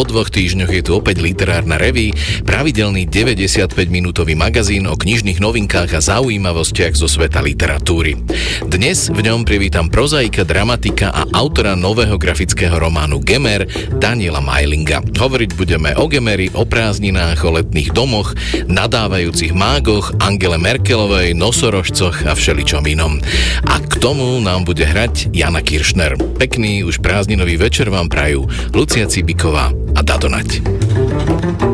po dvoch týždňoch je tu opäť literárna reví, pravidelný 95-minútový magazín o knižných novinkách a zaujímavostiach zo sveta literatúry. Dnes v ňom privítam prozaika, dramatika a autora nového grafického románu Gemer Daniela Majlinga. Hovoriť budeme o Gemeri, o prázdninách, o letných domoch, nadávajúcich mágoch, Angele Merkelovej, nosorožcoch a všeličom inom. A k tomu nám bude hrať Jana Kiršner. Pekný už prázdninový večer vám prajú Lucia Cibiková a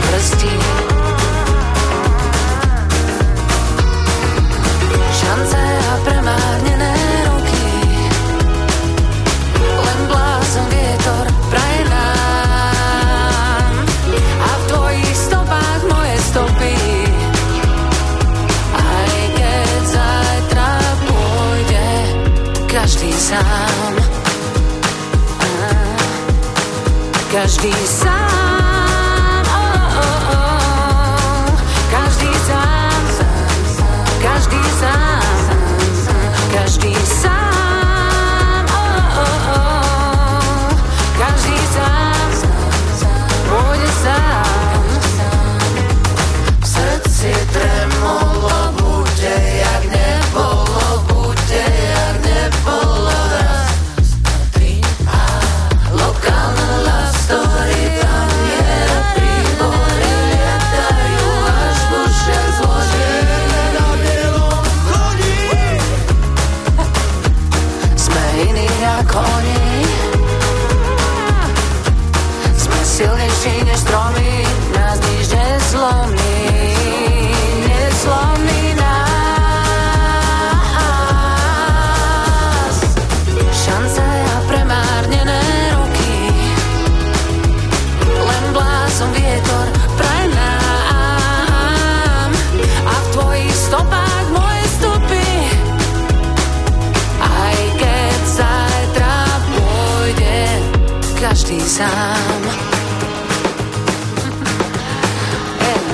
prstí. Šance a premárnené ruky, len blázon vietor praje nám. A v tvojich stopách moje stopy, aj keď zajtra pôjde každý sám. Každý sám.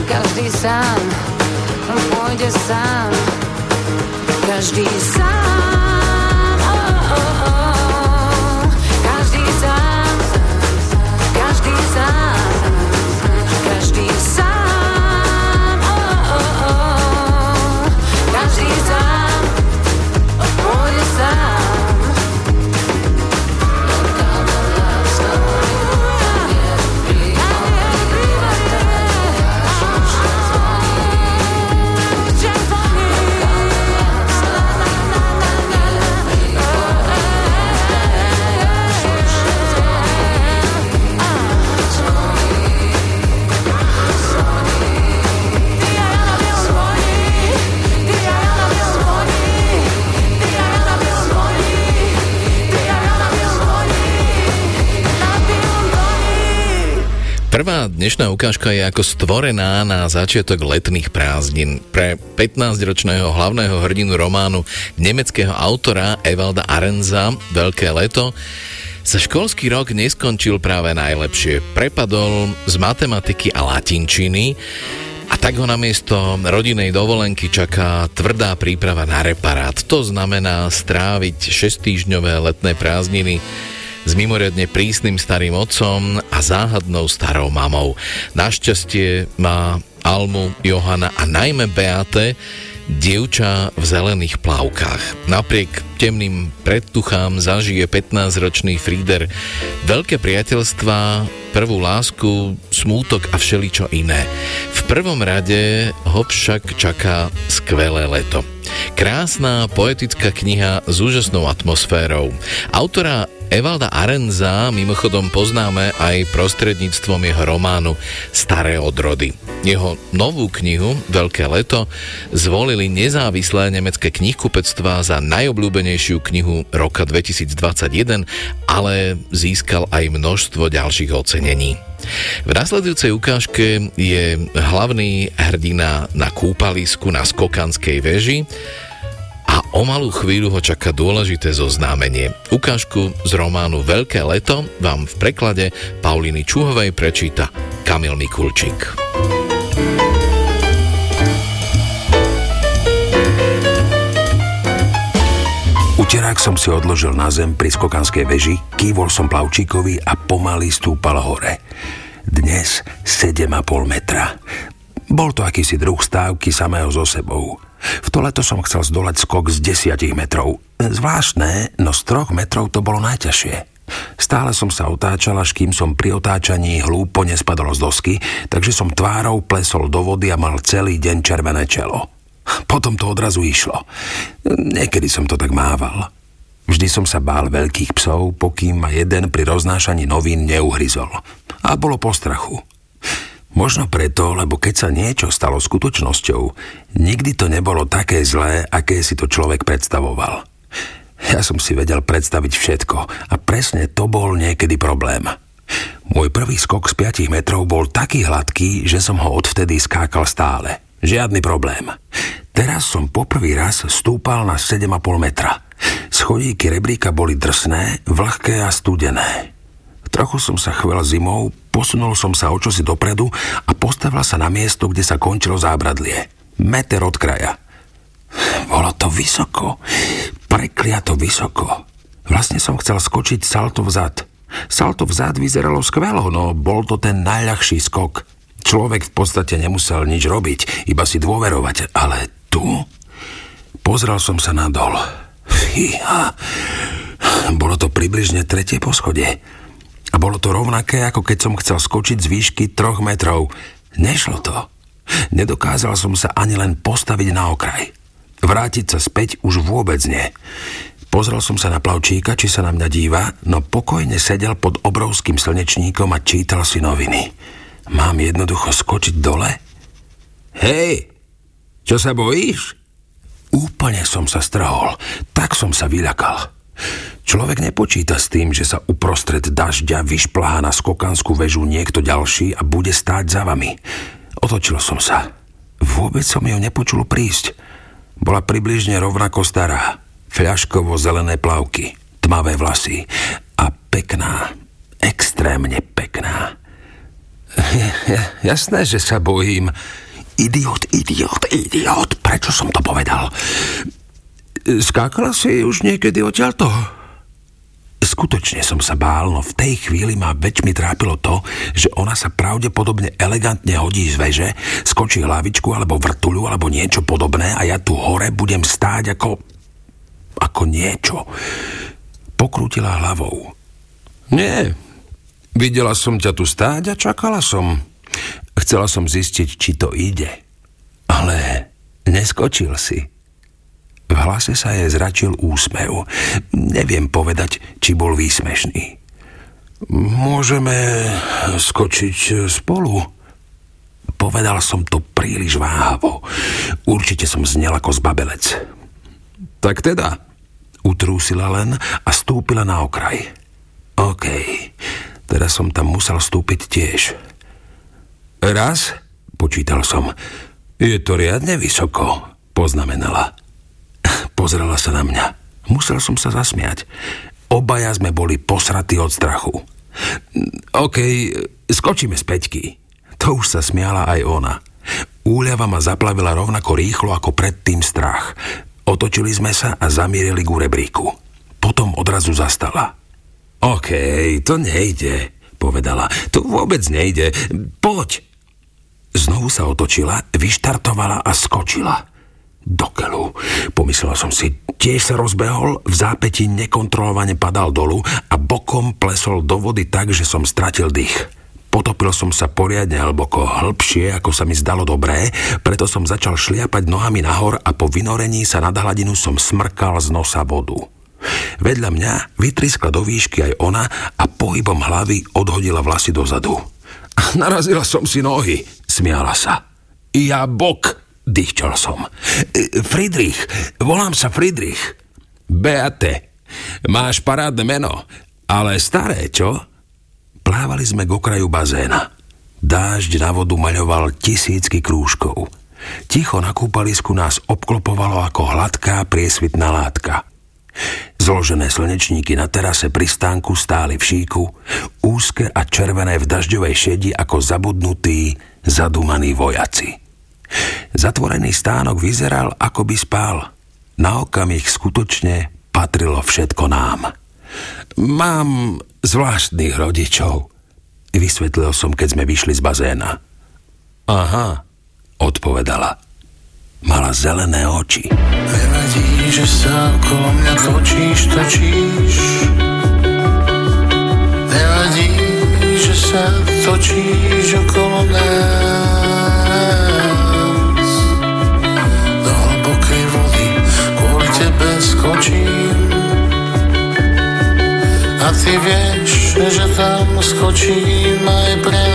Dadonať. Prvá dnešná ukážka je ako stvorená na začiatok letných prázdnin pre 15-ročného hlavného hrdinu románu nemeckého autora Evalda Arenza Veľké leto. Sa školský rok neskončil práve najlepšie. Prepadol z matematiky a latinčiny a tak ho namiesto rodinej dovolenky čaká tvrdá príprava na reparát. To znamená stráviť 6-týždňové letné prázdniny s mimoriadne prísnym starým otcom a záhadnou starou mamou. Našťastie má Almu, Johana a najmä Beate dievča v zelených plavkách. Napriek temným predtuchám zažije 15-ročný Frieder veľké priateľstva, prvú lásku, smútok a všeličo iné. V prvom rade ho však čaká skvelé leto. Krásna poetická kniha s úžasnou atmosférou. Autora Evalda Arenza mimochodom poznáme aj prostredníctvom jeho románu Staré odrody. Jeho novú knihu Veľké leto zvolili nezávislé nemecké knihkupectvá za najobľúbenejšiu knihu roka 2021, ale získal aj množstvo ďalších ocenení. V následujúcej ukážke je hlavný hrdina na kúpalisku na Skokanskej veži, a o malú chvíľu ho čaká dôležité zoznámenie. Ukážku z románu Veľké leto vám v preklade Pauliny Čuhovej prečíta Kamil Mikulčík. Uterák som si odložil na zem pri skokanskej veži, kývol som plavčíkovi a pomaly stúpal hore. Dnes 7,5 metra. Bol to akýsi druh stávky samého so sebou. V to leto som chcel zdolať skok z 10 metrov. Zvláštne, no z troch metrov to bolo najťažšie. Stále som sa otáčal, až kým som pri otáčaní hlúpo nespadol z dosky, takže som tvárou plesol do vody a mal celý deň červené čelo. Potom to odrazu išlo. Niekedy som to tak mával. Vždy som sa bál veľkých psov, pokým ma jeden pri roznášaní novín neuhryzol. A bolo po strachu. Možno preto, lebo keď sa niečo stalo skutočnosťou, nikdy to nebolo také zlé, aké si to človek predstavoval. Ja som si vedel predstaviť všetko a presne to bol niekedy problém. Môj prvý skok z 5 metrov bol taký hladký, že som ho odvtedy skákal stále. Žiadny problém. Teraz som poprvý raz stúpal na 7,5 metra. Schodíky rebríka boli drsné, vlhké a studené. Trochu som sa chvel zimou, posunul som sa o čosi dopredu a postavil sa na miesto, kde sa končilo zábradlie. Meter od kraja. Bolo to vysoko. Prekliato vysoko. Vlastne som chcel skočiť salto vzad. Salto vzad vyzeralo skvelo, no bol to ten najľahší skok. Človek v podstate nemusel nič robiť, iba si dôverovať. Ale tu... Pozrel som sa nadol. Fíha. Bolo to približne tretie poschodie. A bolo to rovnaké, ako keď som chcel skočiť z výšky troch metrov. Nešlo to. Nedokázal som sa ani len postaviť na okraj. Vrátiť sa späť už vôbec nie. Pozrel som sa na plavčíka, či sa na mňa díva, no pokojne sedel pod obrovským slnečníkom a čítal si noviny. Mám jednoducho skočiť dole? Hej, čo sa bojíš? Úplne som sa strhol, tak som sa vyľakal. Človek nepočíta s tým, že sa uprostred dažďa vyšplhá na skokanskú väžu niekto ďalší a bude stáť za vami. Otočil som sa. Vôbec som ju nepočul prísť. Bola približne rovnako stará. Fľaškovo-zelené plavky, tmavé vlasy a pekná, extrémne pekná. Jasné, že sa bojím. Idiot, idiot, idiot, prečo som to povedal? Skákala si už niekedy odtiaľto? Skutočne som sa bál, no v tej chvíli ma väčšmi trápilo to, že ona sa pravdepodobne elegantne hodí z veže, skočí hlavičku alebo vrtuľu alebo niečo podobné a ja tu hore budem stáť ako... ako niečo. Pokrútila hlavou. Nie, videla som ťa tu stáť a čakala som. Chcela som zistiť, či to ide. Ale neskočil si. V hlase sa jej zračil úsmev. Neviem povedať, či bol výsmešný. Môžeme skočiť spolu? Povedal som to príliš váhavo. Určite som znel ako zbabelec. Tak teda, utrúsila len a stúpila na okraj. OK, teraz som tam musel stúpiť tiež. Raz, počítal som, je to riadne vysoko, poznamenala. Pozrela sa na mňa. Musel som sa zasmiať. Obaja sme boli posratí od strachu. OK, skočíme z peťky. To už sa smiala aj ona. Úľava ma zaplavila rovnako rýchlo ako predtým strach. Otočili sme sa a zamierili k rebríku. Potom odrazu zastala. OK, to nejde, povedala. To vôbec nejde. Poď. Znovu sa otočila, vyštartovala a skočila. Do keľu. Pomyslel som si, tiež sa rozbehol, v zápäti nekontrolovane padal dolu a bokom plesol do vody tak, že som stratil dých. Potopil som sa poriadne hlboko, hĺbšie, ako sa mi zdalo dobré, preto som začal šliapať nohami nahor a po vynorení sa nad hladinu som smrkal z nosa vodu. Vedľa mňa vytriskla do výšky aj ona a pohybom hlavy odhodila vlasy dozadu. Narazila som si nohy, smiala sa. Ja bok, dýchčal som. Friedrich, volám sa Friedrich. Beate, máš parádne meno, ale staré, čo? Plávali sme k okraju bazéna. Dážď na vodu maľoval tisícky krúžkov. Ticho na kúpalisku nás obklopovalo ako hladká priesvitná látka. Zložené slnečníky na terase pri stánku stáli v šíku, úzke a červené v dažďovej šedi ako zabudnutí, zadumaní vojaci. Zatvorený stánok vyzeral, ako by spal. Na okamih skutočne patrilo všetko nám. Mám zvláštnych rodičov, vysvetlil som, keď sme vyšli z bazéna. Aha, odpovedala. Mala zelené oči. Nevadí, že sa okolo mňa točíš, točíš. Nevadí, že sa točíš okolo nás. A ty vieš, že tam skočím aj pre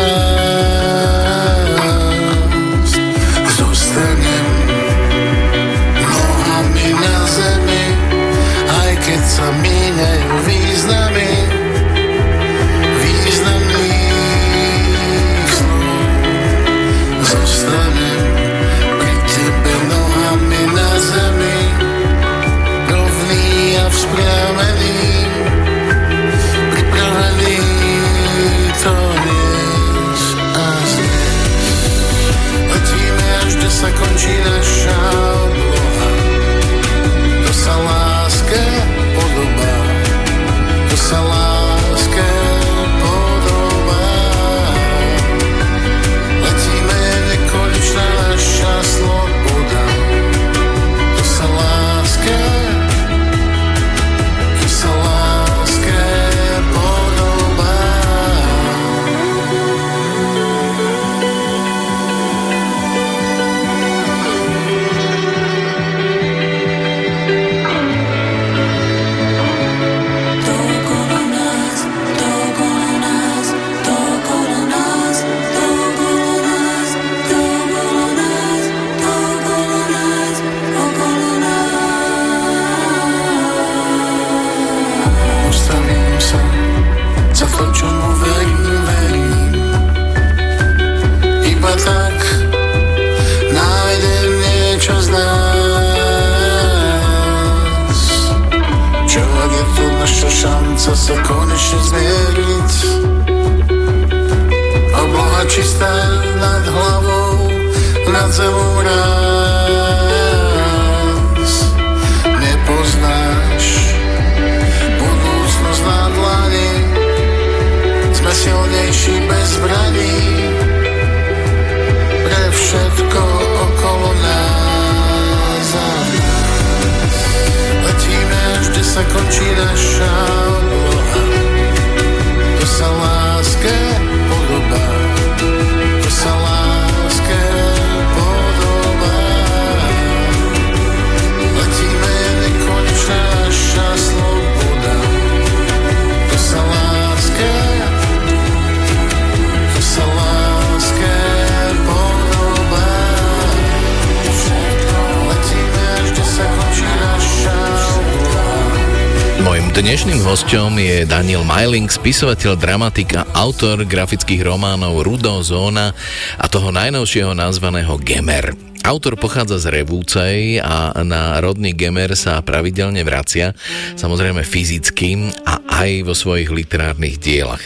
Meiling, spisovateľ, dramatik a autor grafických románov Rudo, Zóna a toho najnovšieho nazvaného Gemer. Autor pochádza z Revúcej a na rodný Gemer sa pravidelne vracia, samozrejme fyzicky a aj vo svojich literárnych dielach.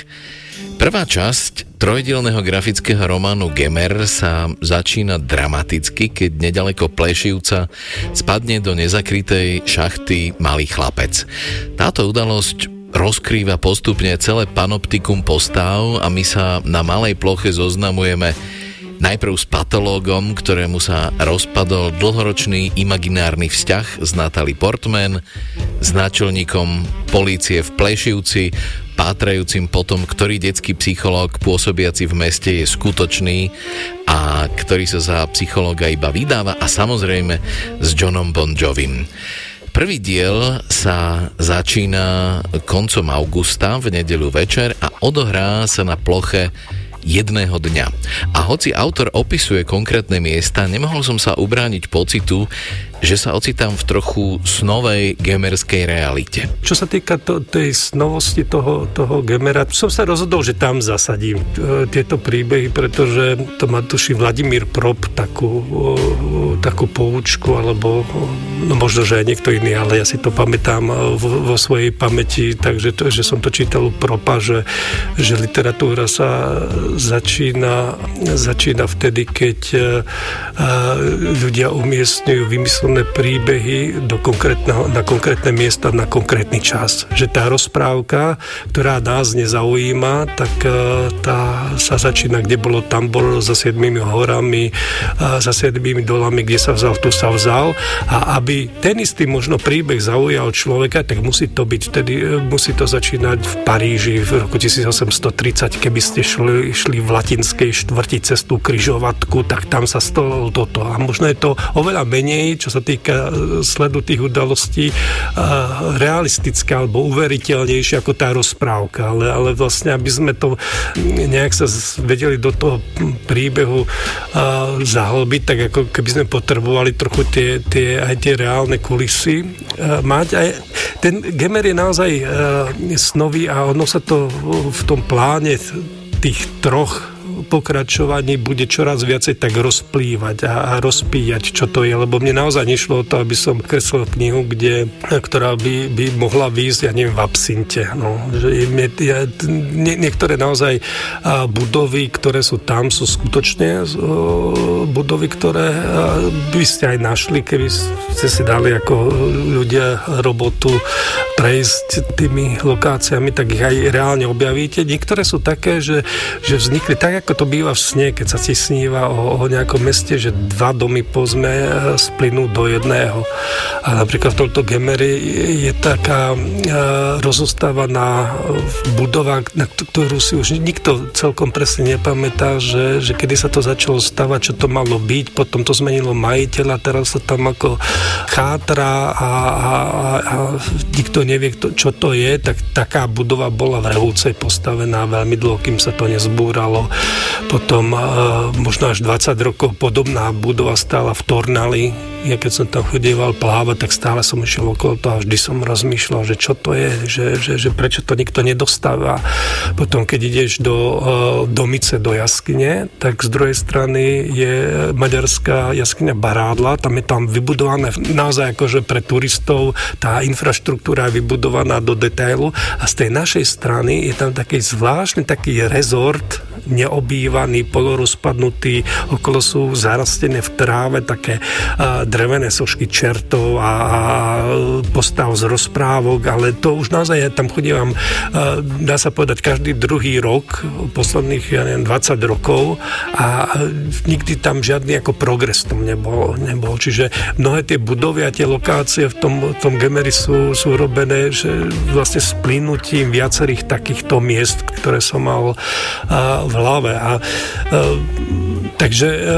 Prvá časť trojdielného grafického románu Gemer sa začína dramaticky, keď nedaleko Plešivca spadne do nezakrytej šachty malý chlapec. Táto udalosť rozkrýva postupne celé panoptikum postav a my sa na malej ploche zoznamujeme najprv s patológom, ktorému sa rozpadol dlhoročný imaginárny vzťah s Natalie Portman, s náčelníkom polície v Plešivci, pátrajúcim potom, ktorý detský psychológ pôsobiaci v meste je skutočný a ktorý sa za psychológa iba vydáva a samozrejme s Johnom Bon Jovim. Prvý diel sa začína koncom augusta v nedelu večer a odohrá sa na ploche jedného dňa. A hoci autor opisuje konkrétne miesta, nemohol som sa ubrániť pocitu, že sa ocitám v trochu snovej gemerskej realite. Čo sa týka to, tej snovosti toho, toho gemera, som sa rozhodol, že tam zasadím e, tieto príbehy, pretože to má tuší Vladimír Prop takú, e, takú poučku, alebo no možno, že aj niekto iný, ale ja si to pamätám e, vo, vo svojej pamäti, takže to, že som to čítal u Propa, že, že literatúra sa začína, začína vtedy, keď ľudia umiestňujú vymyslené rôzne príbehy do na konkrétne miesta na konkrétny čas. Že tá rozprávka, ktorá nás nezaujíma, tak e, tá sa začína, kde bolo, tam bolo, za siedmými horami, za siedmými dolami, kde sa vzal, tu sa vzal. A aby ten istý možno príbeh zaujal človeka, tak musí to byť vtedy, e, musí to začínať v Paríži v roku 1830, keby ste šli, šli v latinskej štvrti cestu kryžovatku, tak tam sa stalo toto. A možno je to oveľa menej, čo sa týka e, sledu tých udalostí e, realistická alebo uveriteľnejšia ako tá rozprávka, ale, ale vlastne, aby sme to nejak sa vedeli do toho príbehu e, zahlbiť, tak ako keby sme potrebovali trochu tie, tie, aj tie reálne kulisy mať. Aj ten Gemer je naozaj snový a ono sa to v tom pláne tých troch pokračovaní bude čoraz viacej tak rozplývať a, a rozpíjať, čo to je, lebo mne naozaj nešlo o to, aby som kreslil knihu, kde, ktorá by, by mohla výjsť, ja neviem, v absinte. No. Že je, ja, nie, niektoré naozaj budovy, ktoré sú tam, sú skutočne budovy, ktoré by ste aj našli, keby ste si dali ako ľudia robotu prejsť tými lokáciami, tak ich aj reálne objavíte. Niektoré sú také, že, že vznikli tak, ako to býva v sne, keď sa ti sníva o, o nejakom meste, že dva domy pozme e, splynú do jedného. A napríklad v tomto Gemeri je taká e, rozostávaná budova, na ktorú si už nikto celkom presne nepamätá, že, že kedy sa to začalo stavať, čo to malo byť, potom to zmenilo majiteľa, teraz sa tam ako chátra a, a, a, a nikto nevie, kto, čo to je, tak taká budova bola v Rehúcej postavená veľmi dlho, kým sa to nezbúralo. Potom možno až 20 rokov podobná budova stála v Tornali. Ja keď som tam chodieval plávať, tak stále som išiel okolo toho a vždy som rozmýšľal, že čo to je, že, že, že prečo to nikto nedostáva. Potom, keď ideš do domice, do jaskyne, tak z druhej strany je maďarská jaskyňa Barádla, tam je tam vybudované naozaj akože pre turistov, tá infraštruktúra je vybudovaná do detailu a z tej našej strany je tam taký zvláštny taký rezort neobývaný, polorozpadnutý, okolo sú zarastené v tráve také drevené sošky čertov a, postav z rozprávok, ale to už naozaj ja tam chodím, dá sa povedať, každý druhý rok, posledných, ja neviem, 20 rokov a nikdy tam žiadny ako progres tom nebol. nebol. Čiže mnohé tie budovy a tie lokácie v tom, v tom Gemeri sú, sú robené, že vlastne splynutím viacerých takýchto miest, ktoré som mal v hlave. A, e, takže e, e,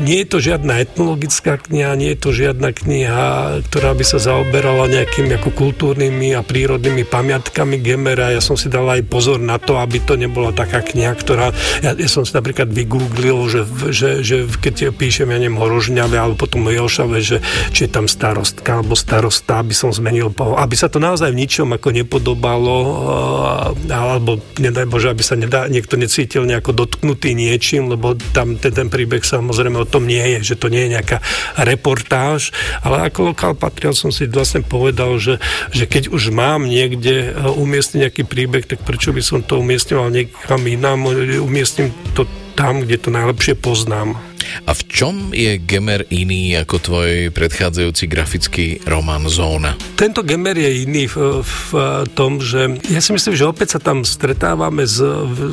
nie je to žiadna etnologická kniha, nie je to žiadna kniha, ktorá by sa zaoberala nejakými ako kultúrnymi a prírodnými pamiatkami Gemera. Ja som si dal aj pozor na to, aby to nebola taká kniha, ktorá... Ja, ja som si napríklad vygooglil, že, že, že keď píšem, ja neviem, Horožňave alebo potom Jošave, že či je tam starostka alebo starosta, aby som zmenil, aby sa to naozaj v ničom ako nepodobalo alebo nedaj Bože, aby sa nedá, niekto necítil cítil nejako dotknutý niečím, lebo tam ten, ten príbeh samozrejme o tom nie je, že to nie je nejaká reportáž, ale ako lokál patriot som si vlastne povedal, že, že keď už mám niekde e, umiestniť nejaký príbeh, tak prečo by som to umiestňoval niekam inám, umiestním to tam, kde to najlepšie poznám. A v čom je Gemer iný ako tvoj predchádzajúci grafický román Zóna? Tento Gemer je iný v, v tom, že ja si myslím, že opäť sa tam stretávame s,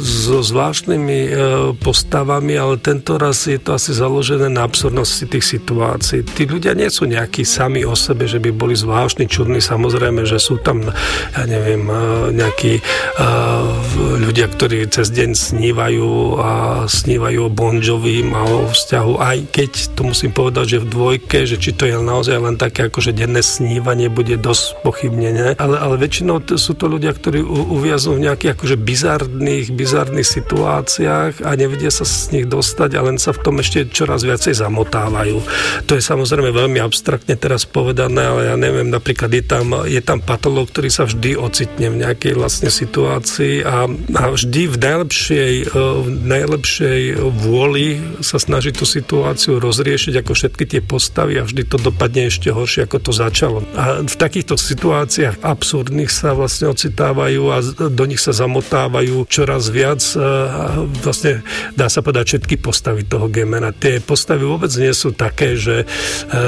so zvláštnymi e, postavami, ale tento raz je to asi založené na absurdnosti tých situácií. Tí ľudia nie sú nejakí sami o sebe, že by boli zvláštni, čudní. Samozrejme, že sú tam, ja neviem, e, nejakí uh, ľudia, ktorí cez deň snívajú a snívajú o Bon Jovim a o vzťahu, aj keď to musím povedať, že v dvojke, že či to je naozaj len také akože denné snívanie bude dosť pochybnené, ale, ale väčšinou t- sú to ľudia, ktorí u- uviazú v nejakých akože bizarných, bizarných situáciách a nevedia sa z nich dostať a len sa v tom ešte čoraz viacej zamotávajú. To je samozrejme veľmi abstraktne teraz povedané, ale ja neviem, napríklad je tam, je tam patológ, ktorý sa vždy ocitne v nejakej vlastne situácii a, a vždy v najlepšej, e, v najlepšej vôli sa snaží tú situáciu rozriešiť ako všetky tie postavy a vždy to dopadne ešte horšie, ako to začalo. A v takýchto situáciách absurdných sa vlastne ocitávajú a do nich sa zamotávajú čoraz viac vlastne dá sa povedať všetky postavy toho Gemena. Tie postavy vôbec nie sú také, že e,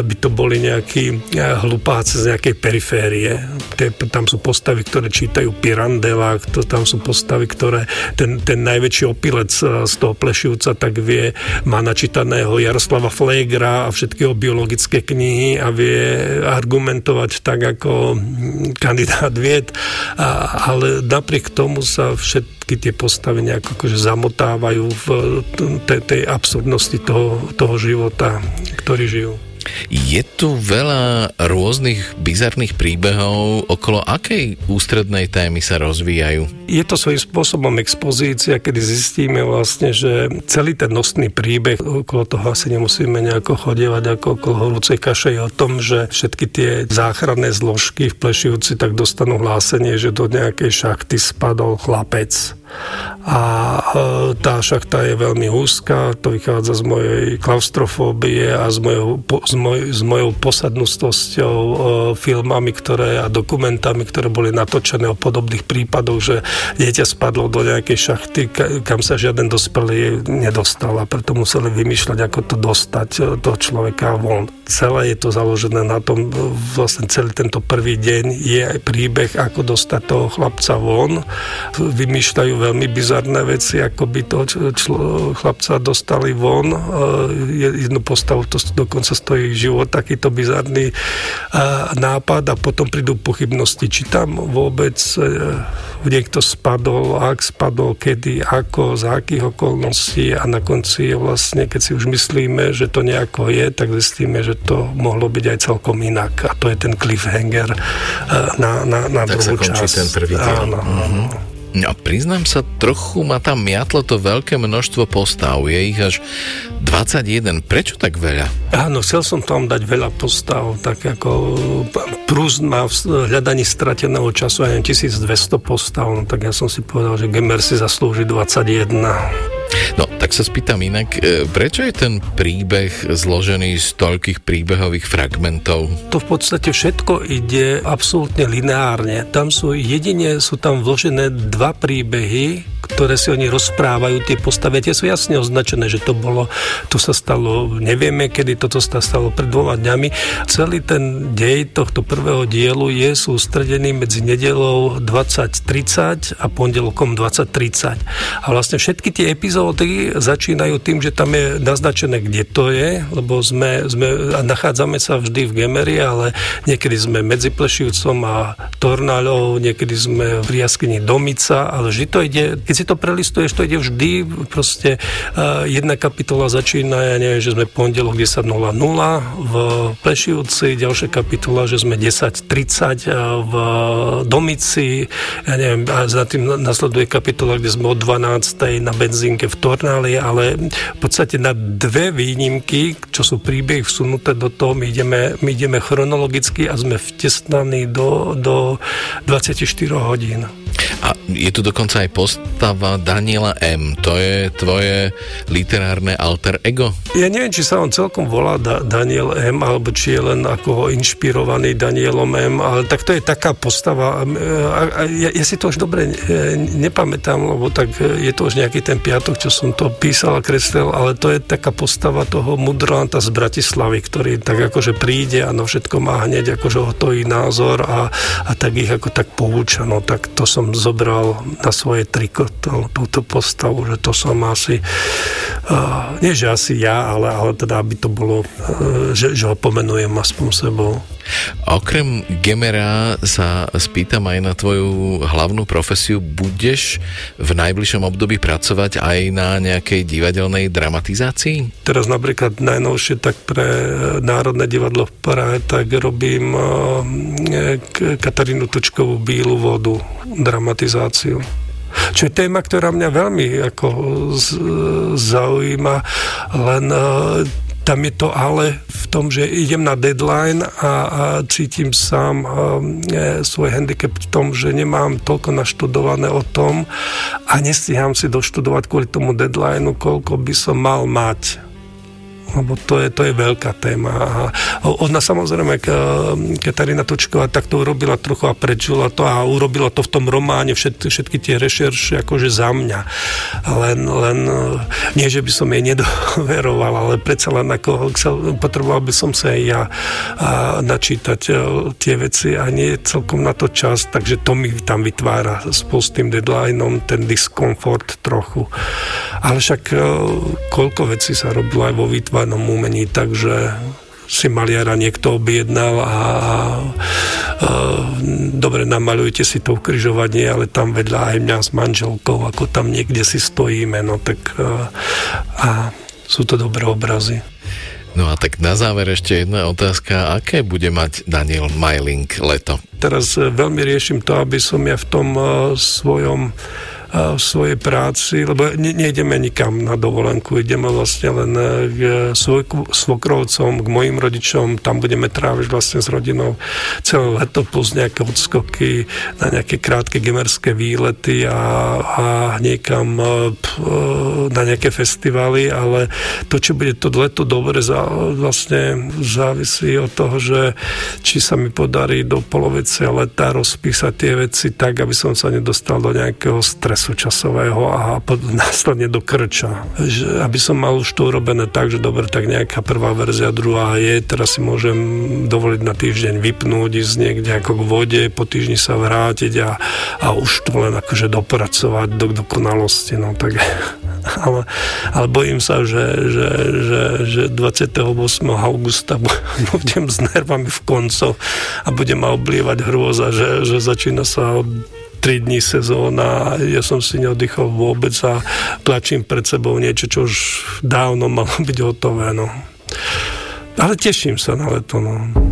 by to boli nejakí e, hlupáci z nejakej periférie. Tie, tam sú postavy, ktoré čítajú Pirandela, to, tam sú postavy, ktoré ten, ten najväčší opilec e, z toho plešivca tak vie, má načítaného Jaroslava Flegra a všetky jeho biologické knihy a vie argumentovať tak ako kandidát vied, a, ale napriek tomu sa všetky tie postavy nejako akože zamotávajú v tej, tej absurdnosti toho, toho života, ktorý žijú. Je tu veľa rôznych bizarných príbehov, okolo akej ústrednej témy sa rozvíjajú? Je to svojím spôsobom expozícia, kedy zistíme vlastne, že celý ten nosný príbeh, okolo toho asi nemusíme nejako chodievať ako okolo horúcej kaše, je o tom, že všetky tie záchranné zložky v Plešivci tak dostanú hlásenie, že do nejakej šachty spadol chlapec a e, tá šachta je veľmi úzka, to vychádza z mojej klaustrofóbie a z mojou, z moj, s mojou posadnostosťou e, filmami ktoré, a dokumentami, ktoré boli natočené o podobných prípadoch, že dieťa spadlo do nejakej šachty, kam sa žiaden dospelý nedostal a preto museli vymýšľať, ako to dostať e, toho človeka von. Celé je to založené na tom, vlastne celý tento prvý deň je aj príbeh, ako dostať toho chlapca von. Vymýšľajú veľmi bizarné veci, ako by toho člo, chlapca dostali von. Jednu postavu to dokonca stojí život, takýto bizarný nápad a potom prídu pochybnosti, či tam vôbec e, niekto spadol, ak spadol, kedy, ako, za akých okolností a na konci je vlastne, keď si už myslíme, že to nejako je, tak zistíme, že to mohlo byť aj celkom inak a to je ten cliffhanger e, na, na, na tak druhú sa časť. ten prvý diel. Áno, mm-hmm. No priznám sa, trochu ma tam miatlo to veľké množstvo postav. Je ich až 21. Prečo tak veľa? Áno, chcel som tam dať veľa postav, tak ako Prúst má v hľadaní strateného času aj 1200 postav, no tak ja som si povedal, že Gemer si zaslúži 21. No, tak sa spýtam inak, e, prečo je ten príbeh zložený z toľkých príbehových fragmentov? To v podstate všetko ide absolútne lineárne. Tam sú jedine, sú tam vložené dva príbehy, ktoré si oni rozprávajú, tie postavy, tie sú jasne označené, že to bolo, to sa stalo, nevieme, kedy toto sa stalo pred dvoma dňami. Celý ten dej tohto prvého dielu je sústredený medzi nedelou 2030 a pondelkom 2030. A vlastne všetky tie epizódy začínajú tým, že tam je naznačené, kde to je, lebo sme, sme a nachádzame sa vždy v Gemery, ale niekedy sme medzi Plešivcom a Tornáľou, niekedy sme v jaskyni Domica, ale vždy to ide, keď si to prelistuješ, to ide vždy, proste uh, jedna kapitola začína, ja neviem, že sme pondelok 10.00 v Plešivci, ďalšia kapitola, že sme 10.30 v Domici, ja neviem, a za tým nasleduje kapitola, kde sme od 12. na benzínke v Tornáli, ale v podstate na dve výnimky, čo sú príbehy vsunuté do toho, my ideme, my ideme chronologicky a sme vtesnaní do, do 24 hodín. A je tu dokonca aj postava Daniela M. To je tvoje literárne alter ego? Ja neviem, či sa on celkom volá da- Daniel M, alebo či je len ako inšpirovaný Danielom M, ale tak to je taká postava. Ja, ja si to už dobre nepamätám, lebo tak je to už nejaký ten piatok, čo som to písal a kreslil, ale to je taká postava toho mudrlanta z Bratislavy, ktorý tak akože príde a na všetko má hneď akože hotový názor a, a tak ich ako tak pouča. No tak to som zobral na svoje triko to, túto postavu, že to som asi uh, nie že asi ja, ale, ale teda aby to bolo, uh, že, že ho pomenujem aspoň sebou. Okrem Gemera sa spýtam aj na tvoju hlavnú profesiu. Budeš v najbližšom období pracovať aj na nejakej divadelnej dramatizácii? Teraz napríklad najnovšie tak pre Národné divadlo v Prahe tak robím Katarínu Točkovú Bílu vodu, dramatizáciu. Čo je téma, ktorá mňa veľmi ako zaujíma, len tam je to ale v tom, že idem na deadline a, a cítim sám e, svoj handicap v tom, že nemám toľko naštudované o tom a nestíham si doštudovať kvôli tomu deadlineu, koľko by som mal mať lebo to je, to je veľká téma. A ona samozrejme, Katarína Točková takto urobila trochu a prečula to a urobila to v tom románe všetky, všetky tie rešerše akože za mňa. Len, len nie, že by som jej nedoveroval, ale predsa len ako potreboval by som sa aj ja načítať e, tie veci a nie celkom na to čas, takže to mi tam vytvára spolu s tým deadlineom ten diskomfort trochu. Ale však e, koľko vecí sa robilo aj vo výtvaru barevnom umení, takže si maliara niekto objednal a, a, a dobre, namalujte si to ukrižovanie, ale tam vedľa aj mňa s manželkou, ako tam niekde si stojíme, no tak a, a sú to dobré obrazy. No a tak na záver ešte jedna otázka. Aké bude mať Daniel Majling leto? Teraz e, veľmi riešim to, aby som ja v tom uh, svojom v svojej práci, lebo ne, nejdeme nikam na dovolenku, ideme vlastne len e, k svoj, svokrovcom, k mojim rodičom, tam budeme tráviť vlastne s rodinou celé leto plus nejaké odskoky na nejaké krátke gemerské výlety a, a niekam e, na nejaké festivaly, ale to, či bude to leto dobre, za, vlastne závisí od toho, že či sa mi podarí do polovice leta rozpísať tie veci tak, aby som sa nedostal do nejakého stresu presu časového a následne do krča. Že, aby som mal už to urobené tak, že dobre, tak nejaká prvá verzia, druhá je, teraz si môžem dovoliť na týždeň vypnúť, ísť niekde ako k vode, po týždni sa vrátiť a, a už to len akože dopracovať do dokonalosti. No tak ale, ale bojím sa, že, že, že, že 28. augusta budem s nervami v koncoch a budem ma oblievať hrôza, že, že začína sa od 3 dní sezóna, ja som si neoddychol vôbec a tlačím pred sebou niečo, čo už dávno malo byť hotové. No. Ale teším sa na leto. No.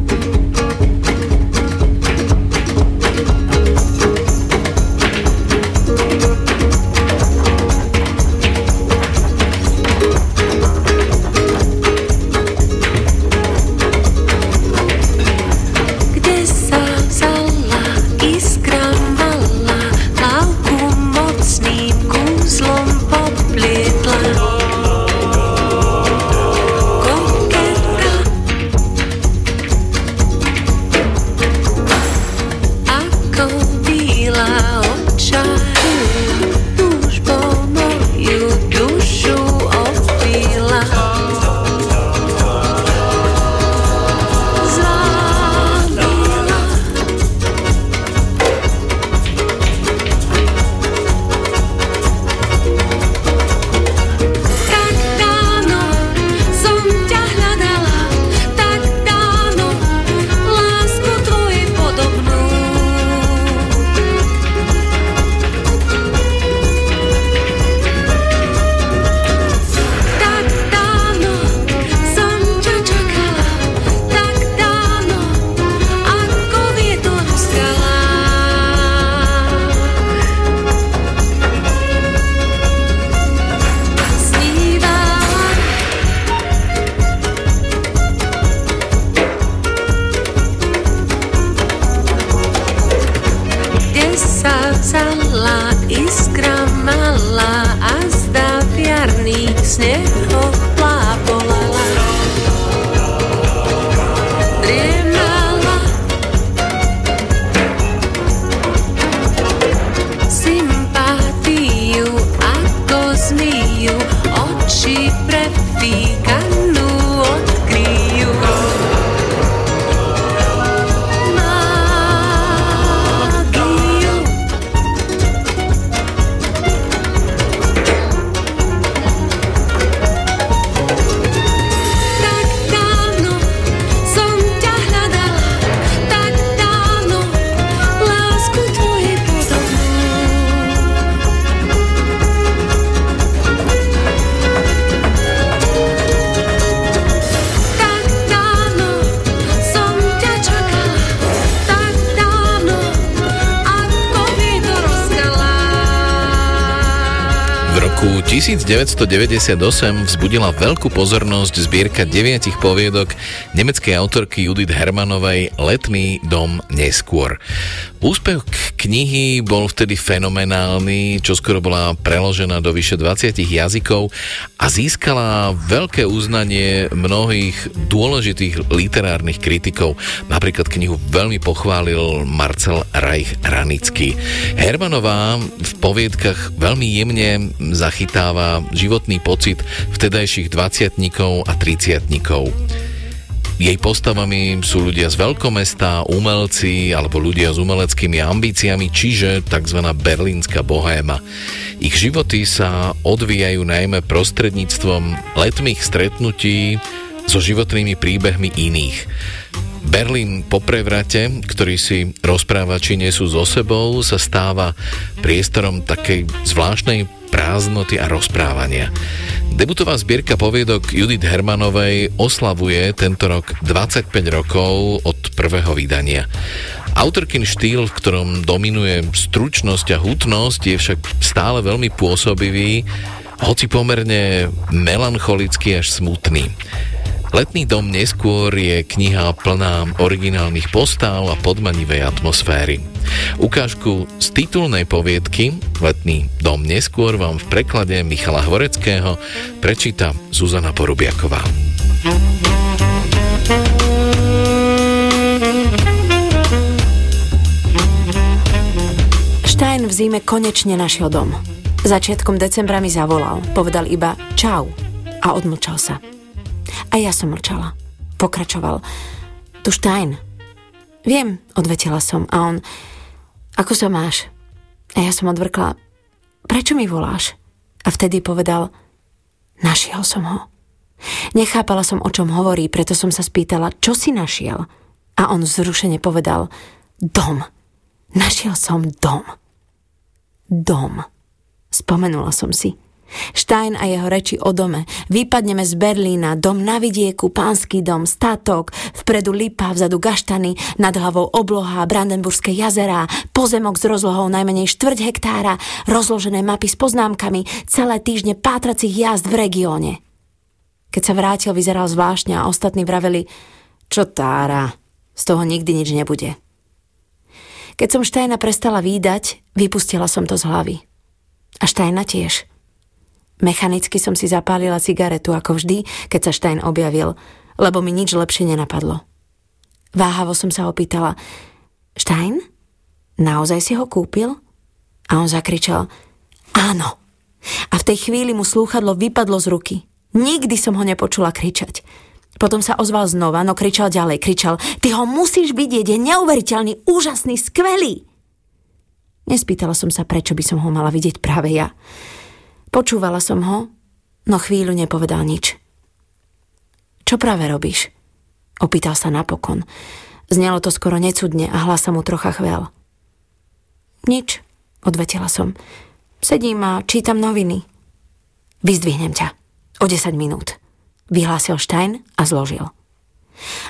1998 vzbudila veľkú pozornosť zbierka deviatich poviedok nemeckej autorky Judith Hermanovej Letný dom neskôr. Úspech knihy bol vtedy fenomenálny, čo skoro bola preložená do vyše 20 jazykov a získala veľké uznanie mnohých dôležitých literárnych kritikov. Napríklad knihu veľmi pochválil Marcel Reich Ranický. Hermanová v poviedkach veľmi jemne zachytáva životný pocit vtedajších 20 a 30 jej postavami sú ľudia z veľkomesta, umelci alebo ľudia s umeleckými ambíciami, čiže tzv. berlínska bohéma. Ich životy sa odvíjajú najmä prostredníctvom letmých stretnutí so životnými príbehmi iných. Berlín po prevrate, ktorý si rozprávači nesú so sebou, sa stáva priestorom takej zvláštnej prázdnoty a rozprávania. Debutová zbierka poviedok Judith Hermanovej oslavuje tento rok 25 rokov od prvého vydania. Autorkin štýl, v ktorom dominuje stručnosť a hutnosť, je však stále veľmi pôsobivý, hoci pomerne melancholický až smutný. Letný dom neskôr je kniha plná originálnych postáv a podmanivej atmosféry. Ukážku z titulnej poviedky Letný dom neskôr vám v preklade Michala Hvoreckého prečíta Zuzana Porubiaková. Stein v zime konečne našiel dom. Začiatkom decembra mi zavolal, povedal iba čau a odmlčal sa. A ja som mlčala. Pokračoval. Tu Stein. Viem, odvetila som. A on, ako sa máš? A ja som odvrkla, prečo mi voláš? A vtedy povedal, našiel som ho. Nechápala som, o čom hovorí, preto som sa spýtala, čo si našiel? A on vzrušene povedal, dom. Našiel som dom. Dom. Spomenula som si. Stein a jeho reči o dome. Vypadneme z Berlína, dom na vidieku, pánsky dom, statok, vpredu lipa, vzadu gaštany, nad hlavou obloha, Brandenburské jazerá, pozemok s rozlohou najmenej štvrť hektára, rozložené mapy s poznámkami, celé týždne pátracích jazd v regióne. Keď sa vrátil, vyzeral zvláštne a ostatní vraveli, čo tára, z toho nikdy nič nebude. Keď som Štajna prestala výdať, vypustila som to z hlavy. A Štajna tiež. Mechanicky som si zapálila cigaretu ako vždy, keď sa Stein objavil, lebo mi nič lepšie nenapadlo. Váhavo som sa opýtala, Stein? Naozaj si ho kúpil? A on zakričal, áno. A v tej chvíli mu slúchadlo vypadlo z ruky. Nikdy som ho nepočula kričať. Potom sa ozval znova, no kričal ďalej, kričal, ty ho musíš vidieť, je neuveriteľný, úžasný, skvelý. Nespýtala som sa, prečo by som ho mala vidieť práve ja. Počúvala som ho, no chvíľu nepovedal nič. Čo práve robíš? Opýtal sa napokon. Znelo to skoro necudne a hlas sa mu trocha chvel. Nič, odvetila som. Sedím a čítam noviny. Vyzdvihnem ťa. O 10 minút. Vyhlásil Stein a zložil.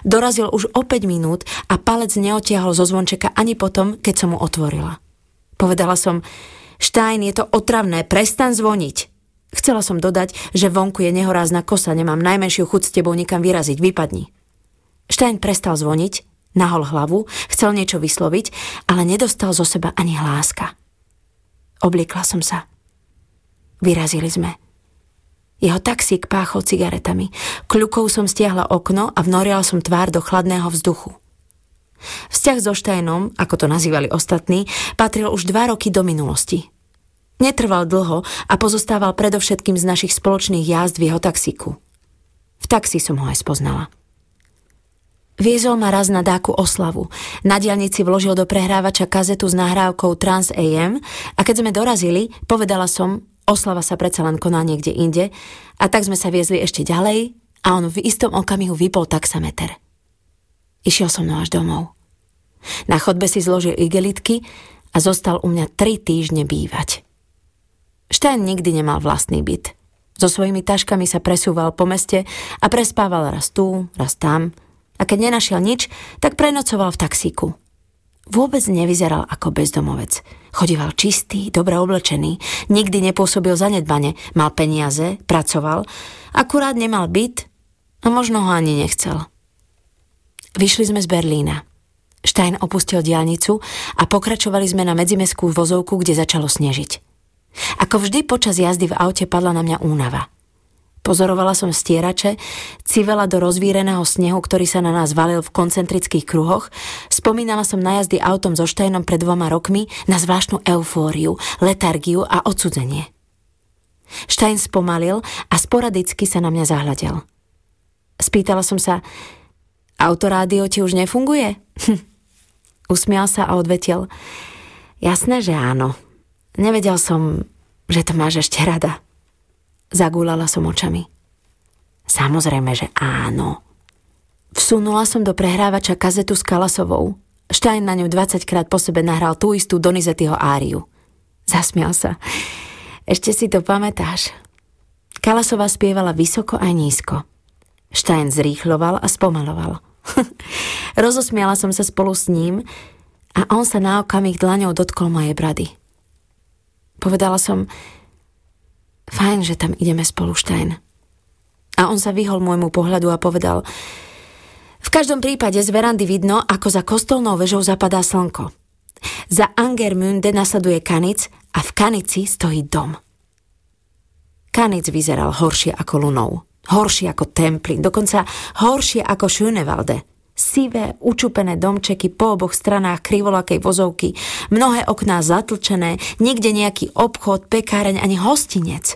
Dorazil už o 5 minút a palec neotiahol zo zvončeka ani potom, keď som mu otvorila. Povedala som, Stein, je to otravné, prestan zvoniť. Chcela som dodať, že vonku je nehorázna kosa, nemám najmenšiu chuť s tebou nikam vyraziť, vypadni. Stein prestal zvoniť, nahol hlavu, chcel niečo vysloviť, ale nedostal zo seba ani hláska. Obliekla som sa. Vyrazili sme. Jeho taxík páchol cigaretami. Kľukou som stiahla okno a vnorila som tvár do chladného vzduchu. Vzťah so Štajnom, ako to nazývali ostatní, patril už dva roky do minulosti. Netrval dlho a pozostával predovšetkým z našich spoločných jazd v jeho taxíku. V taxi som ho aj spoznala. Viezol ma raz na dáku oslavu. Na diálnici vložil do prehrávača kazetu s nahrávkou Trans AM a keď sme dorazili, povedala som, oslava sa predsa len koná niekde inde a tak sme sa viezli ešte ďalej a on v istom okamihu vypol taxameter. Išiel som mnou až domov. Na chodbe si zložil igelitky a zostal u mňa tri týždne bývať. Štajn nikdy nemal vlastný byt. So svojimi taškami sa presúval po meste a prespával raz tu, raz tam – a keď nenašiel nič, tak prenocoval v taxíku. Vôbec nevyzeral ako bezdomovec. Chodíval čistý, dobre oblečený, nikdy nepôsobil zanedbane, mal peniaze, pracoval, akurát nemal byt a možno ho ani nechcel. Vyšli sme z Berlína. Stein opustil diálnicu a pokračovali sme na medzimeskú vozovku, kde začalo snežiť. Ako vždy počas jazdy v aute padla na mňa únava – Pozorovala som stierače, civela do rozvíreného snehu, ktorý sa na nás valil v koncentrických kruhoch. Spomínala som na jazdy autom so Štajnom pred dvoma rokmi na zvláštnu eufóriu, letargiu a odsudzenie. Štajn spomalil a sporadicky sa na mňa zahľadel. Spýtala som sa, autorádio ti už nefunguje? Usmial sa a odvetil, jasné, že áno. Nevedel som, že to máš ešte rada. Zagúlala som očami. Samozrejme, že áno. Vsunula som do prehrávača kazetu s Kalasovou. Štajn na ňu 20 krát po sebe nahral tú istú Donizettyho áriu. Zasmial sa. Ešte si to pamätáš. Kalasová spievala vysoko a nízko. Štajn zrýchloval a spomaloval. Rozosmiala som sa spolu s ním a on sa na okamih dlaňou dotkol mojej brady. Povedala som, Fajn, že tam ideme spolu, Stein. A on sa vyhol môjmu pohľadu a povedal, v každom prípade z verandy vidno, ako za kostolnou vežou zapadá slnko. Za Angermünde nasleduje Kanic a v Kanici stojí dom. Kanic vyzeral horšie ako Lunou, horšie ako Templin, dokonca horšie ako Schönewalde – sivé, učupené domčeky po oboch stranách krivolakej vozovky, mnohé okná zatlčené, nikde nejaký obchod, pekáreň ani hostinec.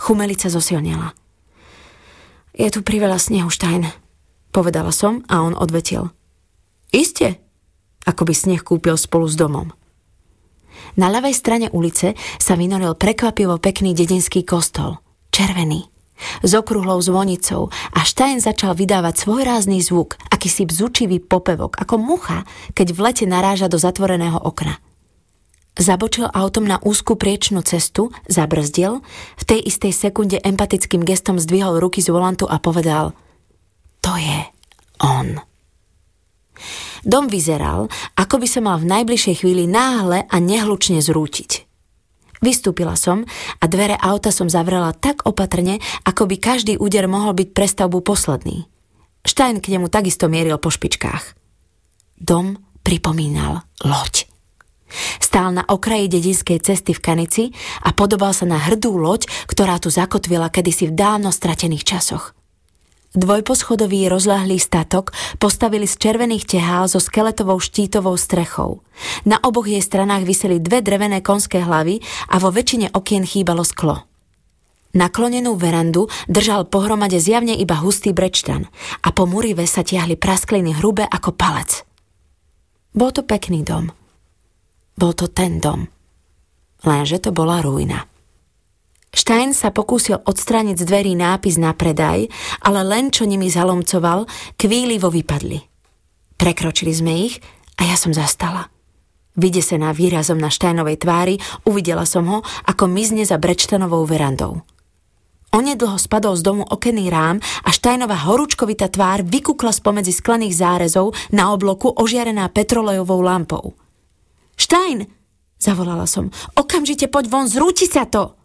Chumelica zosilnila. Je tu priveľa snehu, Štajn, povedala som a on odvetil. Iste, ako by sneh kúpil spolu s domom. Na ľavej strane ulice sa vynoril prekvapivo pekný dedinský kostol. Červený, s okrúhlou zvonicou a Stein začal vydávať svojrázný zvuk, akýsi bzučivý popevok, ako mucha, keď v lete naráža do zatvoreného okna. Zabočil autom na úzku priečnú cestu, zabrzdil, v tej istej sekunde empatickým gestom zdvihol ruky z volantu a povedal To je on. Dom vyzeral, ako by sa mal v najbližšej chvíli náhle a nehlučne zrútiť. Vystúpila som a dvere auta som zavrela tak opatrne, ako by každý úder mohol byť pre stavbu posledný. Štajn k nemu takisto mieril po špičkách. Dom pripomínal loď. Stál na okraji dedinskej cesty v Kanici a podobal sa na hrdú loď, ktorá tu zakotvila kedysi v dávno stratených časoch. Dvojposchodový rozľahlý statok postavili z červených tehál so skeletovou štítovou strechou. Na oboch jej stranách vyseli dve drevené konské hlavy a vo väčšine okien chýbalo sklo. Naklonenú verandu držal pohromade zjavne iba hustý brečtan a po murive sa tiahli praskliny hrubé ako palec. Bol to pekný dom. Bol to ten dom. Lenže to bola ruina. Stein sa pokúsil odstrániť z dverí nápis na predaj, ale len čo nimi zalomcoval, kvílivo vypadli. Prekročili sme ich a ja som zastala. Vydesená výrazom na Štajnovej tvári, uvidela som ho, ako mizne za brečtanovou verandou. Onedlho spadol z domu okenný rám a Štajnová horúčkovitá tvár vykukla spomedzi sklených zárezov na obloku ožiarená petrolejovou lampou. Štajn! Zavolala som. Okamžite poď von, zrúti sa to!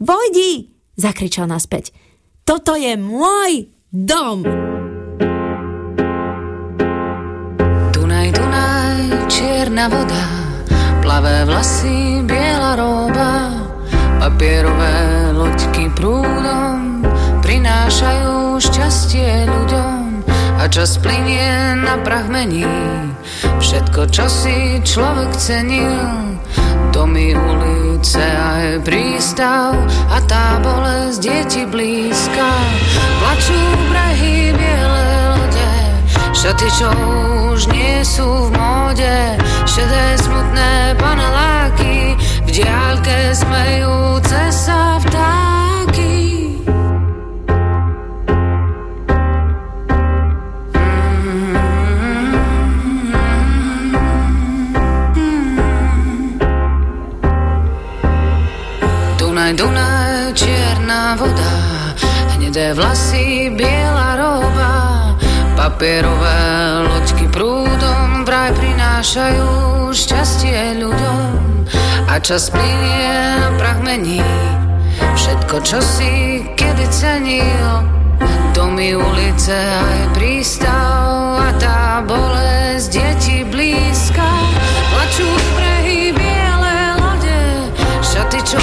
Vojdi! zakričal naspäť. Toto je môj dom! Dunaj, Dunaj, čierna voda, plavé vlasy, biela roba, papierové loďky prúdom prinášajú šťastie ľuďom a čas plinie na prach mení. Všetko, čo si človek cenil, domy, ulice a je prístav a tá bolesť je blízka. Plačú brehy biele lode, šaty, čo už nie sú v móde, šedé smutné paneláky, v diálke smejúce sa hnedé vlasy, biela roba, papierové loďky prúdom vraj prinášajú šťastie ľuďom a čas plinie, prach mení všetko, čo si kedy cenil. Domy, ulice aj prístav a tá bolesť je ti blízka. Plačú brehy biele lode, šaty, čo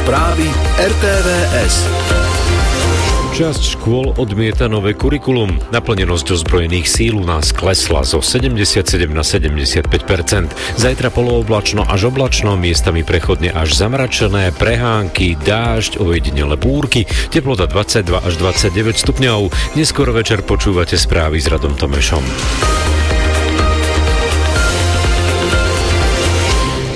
Správy RTVS. Časť škôl odmieta nové kurikulum. Naplnenosť ozbrojených síl u nás klesla zo 77 na 75% Zajtra polooblačno až oblačno, miestami prechodne až zamračené, prehánky, dážď, ojedinele búrky, teplota 22 až 29 stupňov. Neskoro večer počúvate správy s Radom Tomešom.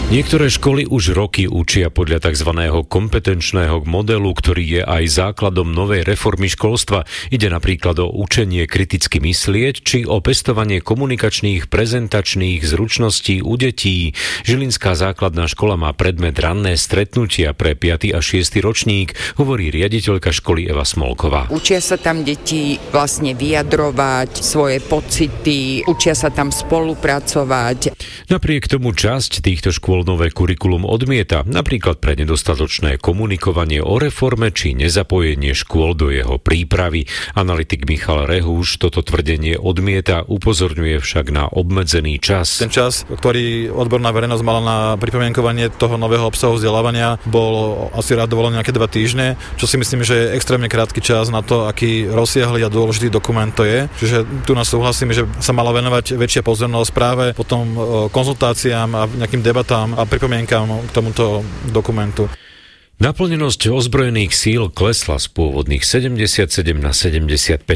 Niektoré školy už roky učia podľa tzv. kompetenčného modelu, ktorý je aj základom novej reformy školstva. Ide napríklad o učenie kriticky myslieť, či o pestovanie komunikačných prezentačných zručností u detí. Žilinská základná škola má predmet ranné stretnutia pre 5. a 6. ročník, hovorí riaditeľka školy Eva Smolková. Učia sa tam deti vlastne vyjadrovať svoje pocity, učia sa tam spolupracovať. Napriek tomu časť týchto škôl nové kurikulum odmieta, napríklad pre nedostatočné komunikovanie o reforme či nezapojenie škôl do jeho prípravy. Analytik Michal Rehúš toto tvrdenie odmieta, upozorňuje však na obmedzený čas. Ten čas, ktorý odborná verejnosť mala na pripomienkovanie toho nového obsahu vzdelávania, bol asi rád dovolený nejaké dva týždne, čo si myslím, že je extrémne krátky čas na to, aký rozsiahly a dôležitý dokument to je. Čiže tu nás súhlasím, že sa mala venovať väčšia pozornosť práve potom e, konzultáciám a nejakým debatám a pripomienkam k tomuto dokumentu. Naplnenosť ozbrojených síl klesla z pôvodných 77 na 75%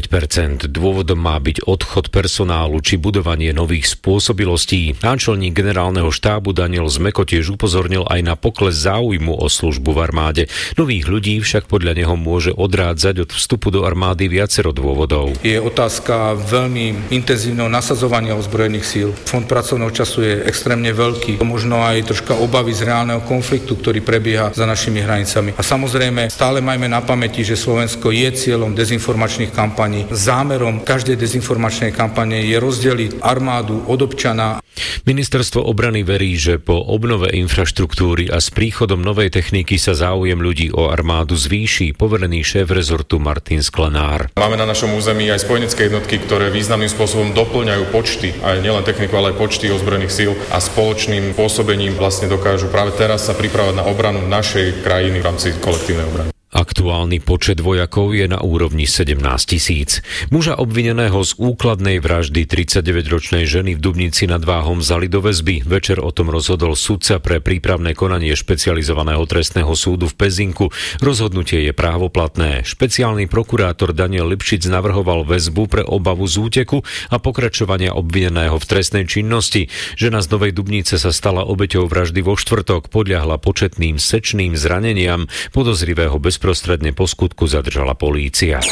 Dôvodom má byť odchod personálu či budovanie nových spôsobilostí. Náčelník generálneho štábu Daniel Zmeko tiež upozornil aj na pokles záujmu o službu v armáde. Nových ľudí však podľa neho môže odrádzať od vstupu do armády viacero dôvodov. Je otázka veľmi intenzívneho nasadzovania ozbrojených síl. Fond pracovného času je extrémne veľký. Možno aj troška obavy z reálneho konfliktu, ktorý prebieha za našimi hranicami. A samozrejme, stále majme na pamäti, že Slovensko je cieľom dezinformačných kampaní. Zámerom každej dezinformačnej kampane je rozdeliť armádu od občana. Ministerstvo obrany verí, že po obnove infraštruktúry a s príchodom novej techniky sa záujem ľudí o armádu zvýši, poverený šéf rezortu Martin Sklenár. Máme na našom území aj spojenecké jednotky, ktoré významným spôsobom doplňajú počty, aj nielen techniku, ale aj počty ozbrojených síl a spoločným pôsobením vlastne dokážu práve teraz sa pripravať na obranu našej krajiny v rámci kolektívnej obrany. Aktuálny počet vojakov je na úrovni 17 tisíc. Muža obvineného z úkladnej vraždy 39-ročnej ženy v Dubnici nad Váhom zali do väzby. Večer o tom rozhodol sudca pre prípravné konanie špecializovaného trestného súdu v Pezinku. Rozhodnutie je právoplatné. Špeciálny prokurátor Daniel Lipšic navrhoval väzbu pre obavu z úteku a pokračovania obvineného v trestnej činnosti. Žena z Novej Dubnice sa stala obeťou vraždy vo štvrtok, podľahla početným sečným zraneniam podozrivého bez bezprostredne po skutku zadržala polícia.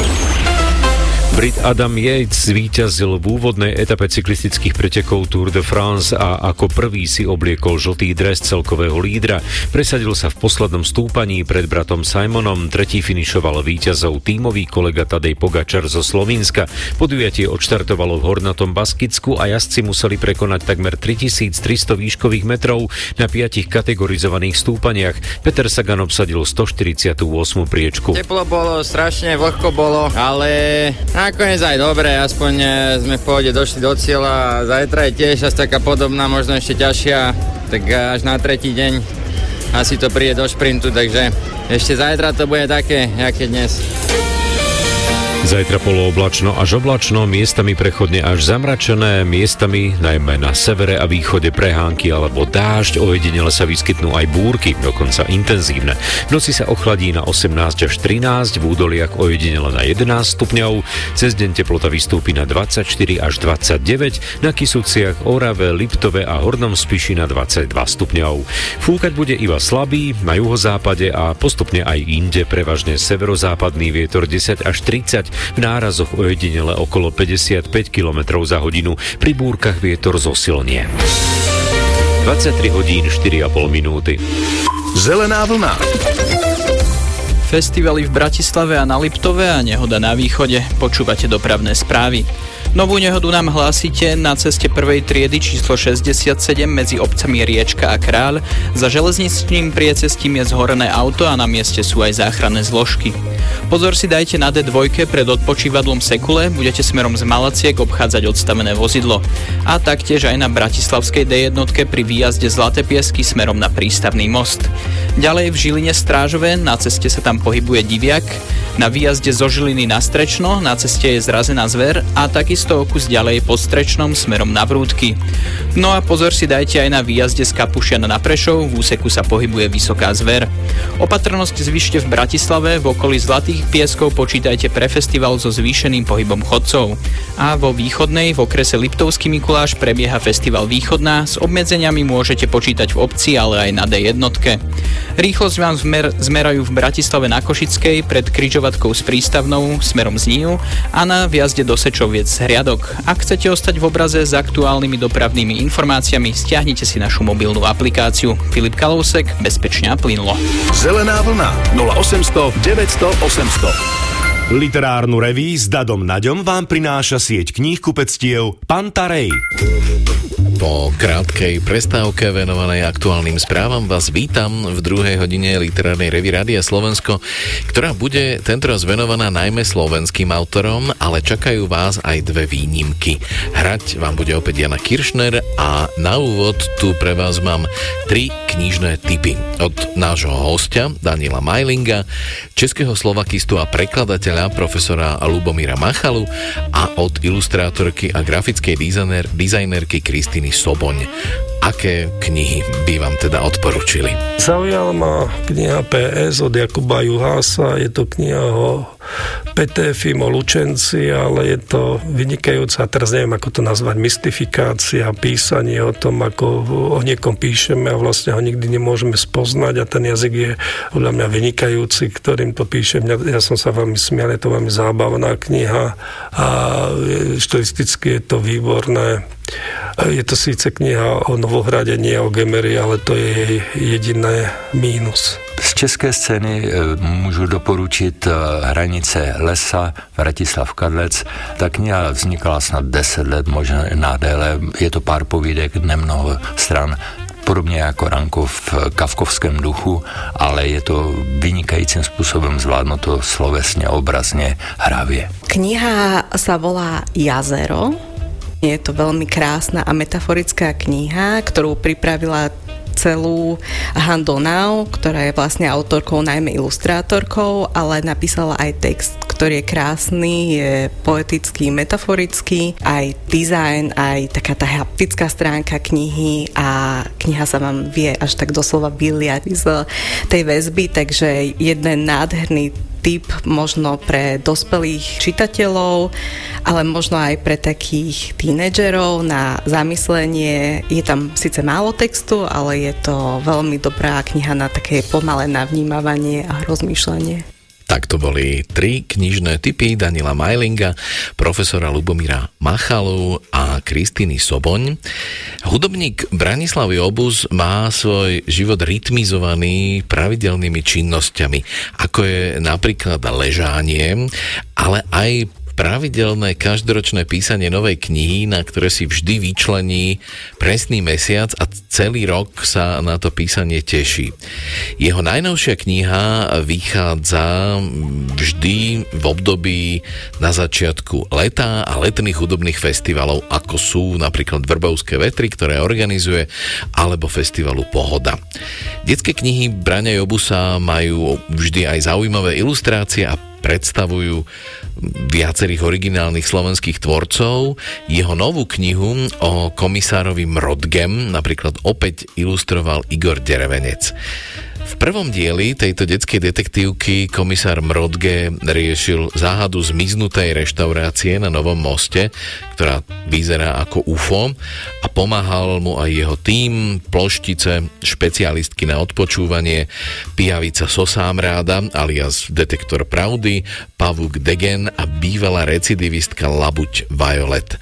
Brit Adam Yates zvíťazil v úvodnej etape cyklistických pretekov Tour de France a ako prvý si obliekol žltý dres celkového lídra. Presadil sa v poslednom stúpaní pred bratom Simonom, tretí finišoval víťazov tímový kolega Tadej Pogačar zo Slovenska. Podujatie odštartovalo v Hornatom Baskicku a jazdci museli prekonať takmer 3300 výškových metrov na piatich kategorizovaných stúpaniach. Peter Sagan obsadil 148. priečku. Teplo bolo, strašne vlhko bolo, ale Nakoniec aj dobre, aspoň e, sme v pohode došli do cieľa. Zajtra je tiež asi taká podobná, možno ešte ťažšia, tak až na tretí deň asi to príde do šprintu, takže ešte zajtra to bude také, aké dnes. Zajtra polooblačno až oblačno, miestami prechodne až zamračené, miestami najmä na severe a východe prehánky alebo dážď, ojedinele sa vyskytnú aj búrky, dokonca intenzívne. V noci sa ochladí na 18 až 13, v údoliach ojedinele na 11 stupňov, cez deň teplota vystúpi na 24 až 29, na Kisuciach, Orave, Liptove a Hornom Spiši na 22 stupňov. Fúkať bude iba slabý, na juhozápade a postupne aj inde prevažne severozápadný vietor 10 až 30, v nárazoch ojedinele okolo 55 km za hodinu, pri búrkach vietor zosilnie. 23 hodín 4,5 minúty. Zelená vlna. Festivaly v Bratislave a na Liptove a nehoda na východe. Počúvate dopravné správy. Novú nehodu nám hlásite na ceste prvej triedy číslo 67 medzi obcami Riečka a Kráľ. Za železničným priecestím je zhorené auto a na mieste sú aj záchranné zložky. Pozor si dajte na D2 pred odpočívadlom Sekule, budete smerom z Malaciek obchádzať odstavené vozidlo. A taktiež aj na Bratislavskej D1 pri výjazde Zlaté piesky smerom na prístavný most. Ďalej v Žiline Strážové, na ceste sa tam pohybuje diviak, na výjazde zo Žiliny na Strečno, na ceste je zrazená zver a takisto o kus ďalej po Strečnom smerom na Vrútky. No a pozor si dajte aj na výjazde z Kapušiana na Prešov, v úseku sa pohybuje vysoká zver. Opatrnosť zvyšte v Bratislave, v okolí Zlatých pieskov počítajte pre festival so zvýšeným pohybom chodcov. A vo východnej, v okrese Liptovský Mikuláš prebieha festival Východná, s obmedzeniami môžete počítať v obci, ale aj na D1. Rýchlosť vám zmer, zmerajú v Bratislave na Košickej pred križovatkou s prístavnou smerom z Níu a na viazde do Sečoviec hriadok. Ak chcete ostať v obraze s aktuálnymi dopravnými informáciami, stiahnite si našu mobilnú aplikáciu. Filip Kalousek, bezpečne a plynulo. Zelená vlna 0800 900 800. Literárnu reví s Dadom Naďom vám prináša sieť kníh kupectiev Pantarej. Po krátkej prestávke venovanej aktuálnym správam vás vítam v druhej hodine literárnej revy Rádia Slovensko, ktorá bude tentoraz venovaná najmä slovenským autorom, ale čakajú vás aj dve výnimky. Hrať vám bude opäť Jana Kiršner a na úvod tu pre vás mám tri knižné typy. Od nášho hostia Daniela Majlinga, českého slovakistu a prekladateľa profesora Lubomíra Machalu a od ilustrátorky a grafickej dizajner, dizajnerky Kristiny Soboň. Aké knihy by vám teda odporučili? Zaujala ma kniha PS od Jakuba Juhása, je to kniha o Petéfim, o Lučenci, ale je to vynikajúca, teraz neviem, ako to nazvať, mystifikácia, písanie o tom, ako o niekom píšeme a vlastne ho nikdy nemôžeme spoznať a ten jazyk je podľa mňa vynikajúci, ktorým to píšem. Ja som sa veľmi smial, je to veľmi zábavná kniha a štilisticky je to výborné. Je to síce kniha o Novohrade, nie o Gemery, ale to je jej jediné mínus. Z české scény e, můžu doporučit e, Hranice lesa, Vratislav Kadlec. Ta kniha vznikala snad 10 let, možná déle. Je to pár povídek, nemnoho stran podobně jako Ranko v kavkovském duchu, ale je to vynikajícím způsobem zvládnuto slovesně, obrazně, hravě. Kniha sa volá Jazero. Je to veľmi krásna a metaforická kniha, ktorú pripravila celú Han Donau, ktorá je vlastne autorkou, najmä ilustrátorkou, ale napísala aj text, ktorý je krásny, je poetický, metaforický, aj dizajn, aj taká tá haptická stránka knihy a kniha sa vám vie až tak doslova vyliať z tej väzby, takže jeden nádherný typ možno pre dospelých čitateľov, ale možno aj pre takých tínedžerov na zamyslenie. Je tam síce málo textu, ale je to veľmi dobrá kniha na také pomalé navnímavanie a rozmýšľanie. Tak to boli tri knižné typy Danila Majlinga, profesora Lubomíra Machalu a Kristýny Soboň. Hudobník Branislav Jobus má svoj život rytmizovaný pravidelnými činnosťami, ako je napríklad ležanie, ale aj pravidelné každoročné písanie novej knihy, na ktoré si vždy vyčlení presný mesiac a celý rok sa na to písanie teší. Jeho najnovšia kniha vychádza vždy v období na začiatku leta a letných hudobných festivalov, ako sú napríklad Vrbovské vetry, ktoré organizuje, alebo festivalu Pohoda. Detské knihy Braňa Jobusa majú vždy aj zaujímavé ilustrácie a predstavujú viacerých originálnych slovenských tvorcov. Jeho novú knihu o komisárovi Mrodgem napríklad opäť ilustroval Igor Derevenec. V prvom dieli tejto detskej detektívky komisár Mrodge riešil záhadu zmiznutej reštaurácie na Novom moste, ktorá vyzerá ako UFO a pomáhal mu aj jeho tým, ploštice, špecialistky na odpočúvanie, pijavica Sosámráda alias detektor pravdy, Pavuk Degen a bývalá recidivistka Labuť Violet.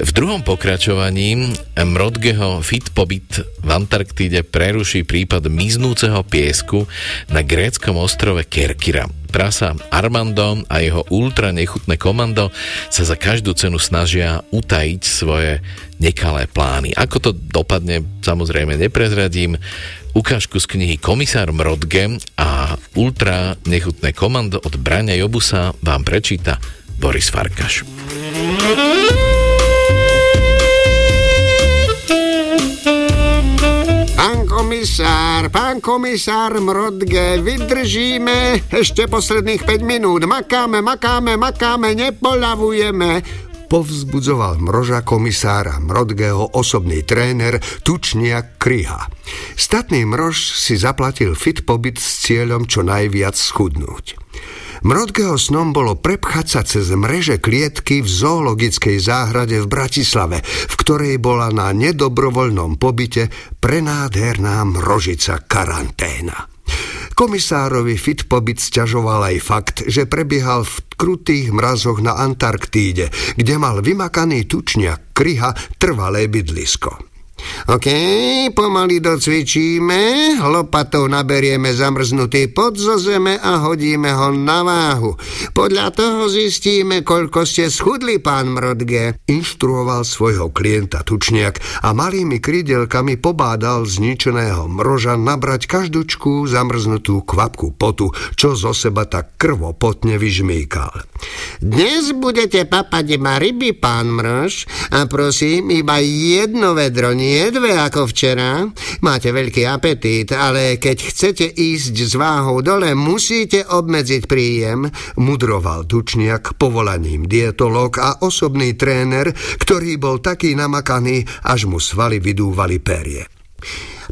V druhom pokračovaní Mrodgeho fit pobyt v Antarktíde preruší prípad miznúceho piesku na gréckom ostrove Kerkira. Prasa Armando a jeho ultra nechutné komando sa za každú cenu snažia utajiť svoje nekalé plány. Ako to dopadne, samozrejme neprezradím. Ukážku z knihy Komisár Mrodge a ultra nechutné komando od Braňa Jobusa vám prečíta Boris Farkaš. Komisár, pán komisár Mrodge, vydržíme ešte posledných 5 minút. Makáme, makáme, makáme, nepoľavujeme. Povzbudzoval mroža komisára Mrodgeho osobný tréner Tučniak Kryha. Statný mrož si zaplatil fit pobyt s cieľom čo najviac schudnúť. Mrodgeho snom bolo prepchať sa cez mreže klietky v zoologickej záhrade v Bratislave, v ktorej bola na nedobrovoľnom pobyte prenádherná mrožica karanténa. Komisárovi fit pobyt sťažoval aj fakt, že prebiehal v krutých mrazoch na Antarktíde, kde mal vymakaný tučňak kryha trvalé bydlisko. OK, pomaly docvičíme, lopatou naberieme zamrznutý pod zo zeme a hodíme ho na váhu. Podľa toho zistíme, koľko ste schudli, pán Mrodge. Inštruoval svojho klienta Tučniak a malými krydelkami pobádal zničeného mroža nabrať každúčku zamrznutú kvapku potu, čo zo seba tak krvopotne vyžmýkal. Dnes budete papať iba ryby, pán mrož, a prosím, iba jedno vedro, nie dve ako včera. Máte veľký apetít, ale keď chcete ísť s váhou dole, musíte obmedziť príjem, mudroval Tučniak povolaním dietolog a osobný tréner, ktorý bol taký namakaný, až mu svaly vydúvali perie.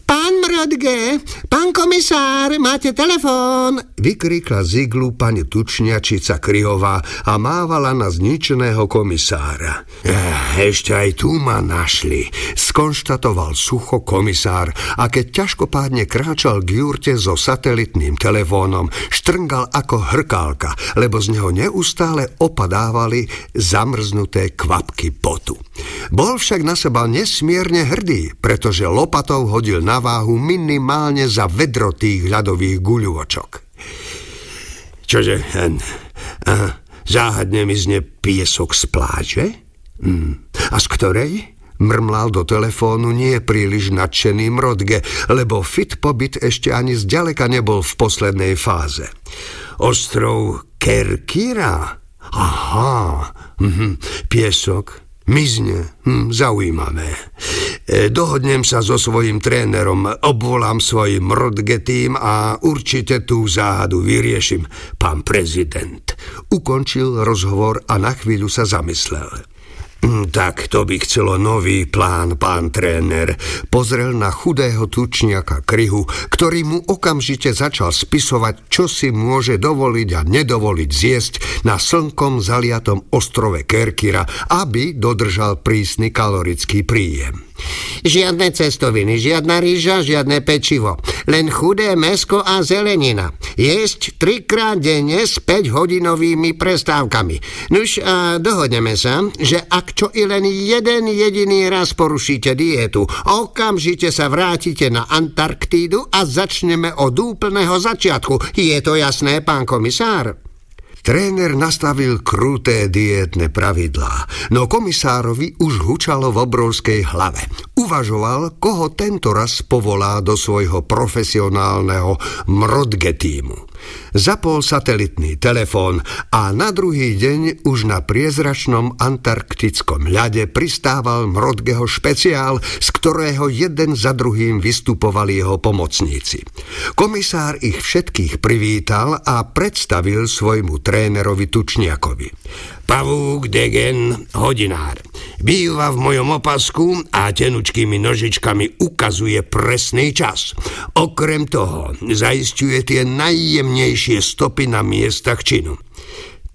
Pán Mrodge, pán komisár, máte telefón, vykrikla z iglu pani Tučniačica Kryhová a mávala na zničeného komisára. Eh, ešte aj tu ma našli, skonštatoval sucho komisár a keď ťažkopádne kráčal k jurte so satelitným telefónom, štrngal ako hrkálka, lebo z neho neustále opadávali zamrznuté kvapky potu. Bol však na seba nesmierne hrdý, pretože lopatou hodil na váhu minimálne za vedro tých ľadových guľôčok. Čože, a, záhadne mi zne piesok z pláže? Hm. A z ktorej? Mrmlal do telefónu nie príliš nadšený Mrodge, lebo fit pobyt ešte ani zďaleka nebol v poslednej fáze. Ostrov Kerkira? Aha, mhm. piesok, Mizne. Hm, zaujímavé. E, dohodnem sa so svojím trénerom, obvolám svoj mrodge tým a určite tú záhadu vyriešim, pán prezident. Ukončil rozhovor a na chvíľu sa zamyslel. Hm, Tak to by chcelo nový plán, pán tréner. Pozrel na chudého tučniaka Kryhu, ktorý mu okamžite začal spisovať, čo si môže dovoliť a nedovoliť zjesť na slnkom zaliatom ostrove Kerkira, aby dodržal prísny kalorický príjem. Žiadne cestoviny, žiadna rýža, žiadne pečivo. Len chudé mesko a zelenina. Jesť trikrát denne s 5-hodinovými prestávkami. Nuž a dohodneme sa, že ak čo i len jeden jediný raz porušíte dietu, okamžite sa vrátite na Antarktídu a začneme od úplného začiatku. Je to jasné, pán komisár? Tréner nastavil kruté dietné pravidlá, no komisárovi už hučalo v obrovskej hlave. Uvažoval, koho tento raz povolá do svojho profesionálneho mrodge týmu. Zapol satelitný telefón a na druhý deň už na priezračnom antarktickom ľade pristával Mrodgeho špeciál, z ktorého jeden za druhým vystupovali jeho pomocníci. Komisár ich všetkých privítal a predstavil svojmu trénerovi Tučniakovi. Pavúk Degen, hodinár. Býva v mojom opasku a tenučkými nožičkami ukazuje presný čas. Okrem toho zaistuje tie najjemnejšie stopy na miestach činu.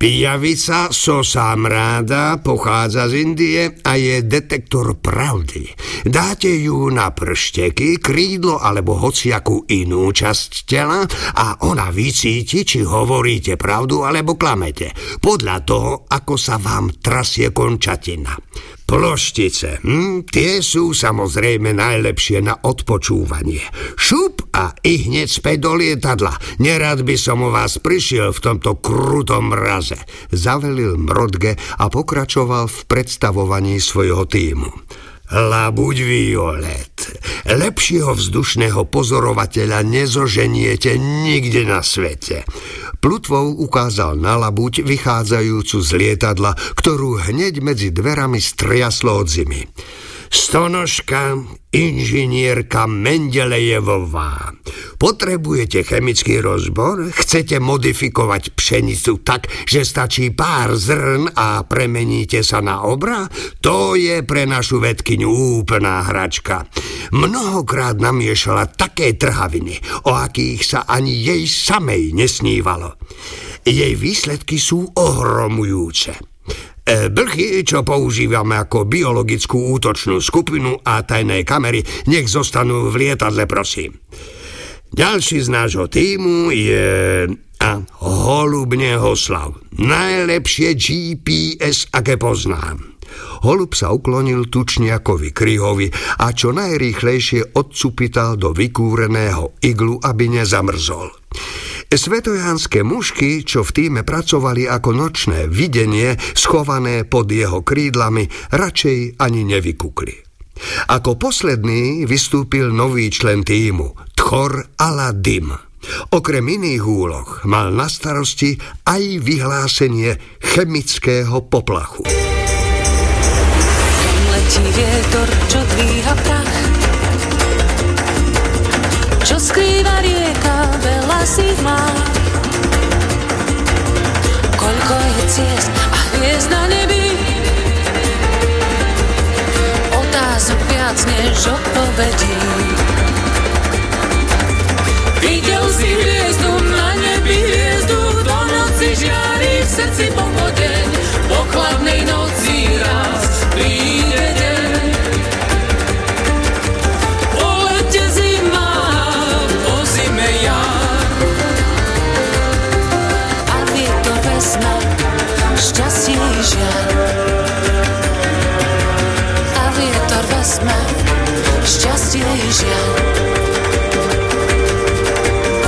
Pijavica sosamráda pochádza z Indie a je detektor pravdy. Dáte ju na pršteky, krídlo alebo hociakú inú časť tela a ona vycíti, či hovoríte pravdu alebo klamete. Podľa toho, ako sa vám trasie končatina. Ploštice, hm, tie sú samozrejme najlepšie na odpočúvanie. Šup a i hneď späť do lietadla. Nerad by som u vás prišiel v tomto krutom mraze. Zavelil Mrodge a pokračoval v predstavovaní svojho týmu. Labuď Violet. Lepšieho vzdušného pozorovateľa nezoženiete nikde na svete. Plutvou ukázal na labuť vychádzajúcu z lietadla, ktorú hneď medzi dverami striaslo od zimy. Stonožka, inžinierka Mendelejevová. Potrebujete chemický rozbor? Chcete modifikovať pšenicu tak, že stačí pár zrn a premeníte sa na obra? To je pre našu vedkyňu úplná hračka. Mnohokrát namiešala také trhaviny, o akých sa ani jej samej nesnívalo. Jej výsledky sú ohromujúce. E, Blchy, čo používame ako biologickú útočnú skupinu a tajné kamery, nech zostanú v lietadle, prosím. Ďalší z nášho týmu je... A holubne Hoslav. Najlepšie GPS, aké poznám. Holub sa uklonil tučniakovi Kryhovi a čo najrýchlejšie odcupital do vykúreného iglu, aby nezamrzol. Svetojánske mušky, čo v týme pracovali ako nočné videnie, schované pod jeho krídlami, radšej ani nevykukli. Ako posledný vystúpil nový člen týmu, Tchor Aladim. Okrem iných úloh mal na starosti aj vyhlásenie chemického poplachu. Letí vietor, čo dvíha má Koľko je ciest a hviezd na nebi? Otázok viac než odpovedí. Videl si hviezdu na nebi hviezdu Do noci žiari v šťastie i žiaľ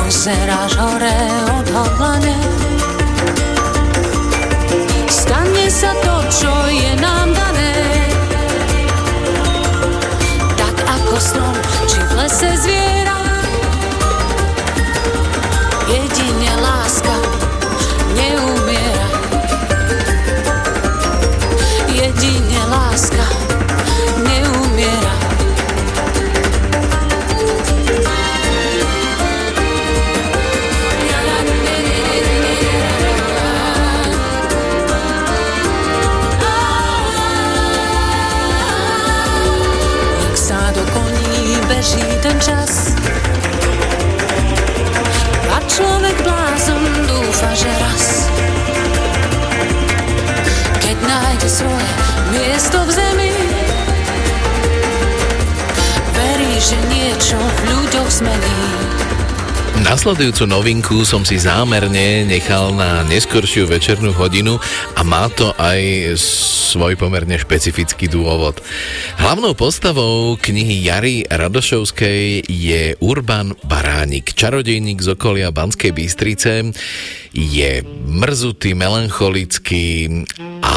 Pozeráš zmení. Nasledujúcu novinku som si zámerne nechal na neskoršiu večernú hodinu a má to aj svoj pomerne špecifický dôvod. Hlavnou postavou knihy Jary Radošovskej je Urban Baránik, čarodejník z okolia Banskej Bystrice. Je mrzutý, melancholický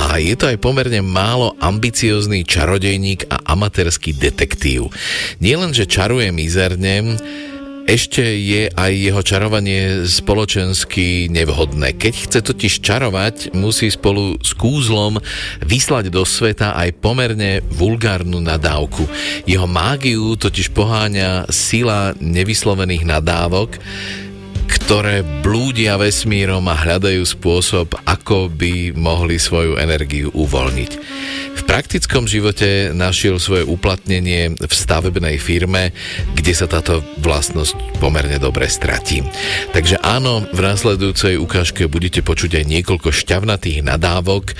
a je to aj pomerne málo ambiciózny čarodejník a amatérský detektív. Nie len, že čaruje mizerne, ešte je aj jeho čarovanie spoločensky nevhodné. Keď chce totiž čarovať, musí spolu s kúzlom vyslať do sveta aj pomerne vulgárnu nadávku. Jeho mágiu totiž poháňa sila nevyslovených nadávok, ktoré blúdia vesmírom a hľadajú spôsob, ako by mohli svoju energiu uvoľniť. V praktickom živote našiel svoje uplatnenie v stavebnej firme, kde sa táto vlastnosť pomerne dobre stratí. Takže áno, v následujúcej ukážke budete počuť aj niekoľko šťavnatých nadávok,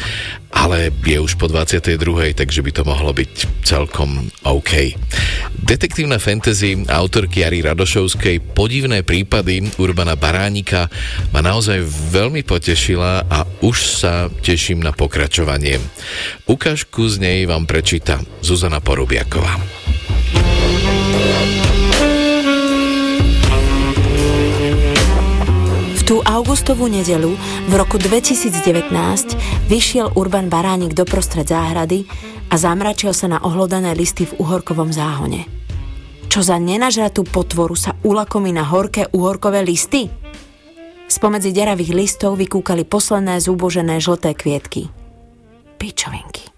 ale je už po 22. takže by to mohlo byť celkom OK. Detektívna fantasy autorky Jary Radošovskej Podivné prípady Urbana Baránika ma naozaj veľmi potešila a už sa teším na pokračovanie. Ukážku z nej vám prečíta Zuzana Porubiaková. Tú augustovú nedelu v roku 2019 vyšiel Urban Baránik doprostred záhrady a zamračil sa na ohlodané listy v uhorkovom záhone. Čo za nenažratú potvoru sa ulakomí na horké uhorkové listy? Spomedzi deravých listov vykúkali posledné zúbožené žlté kvietky. Pičovinky.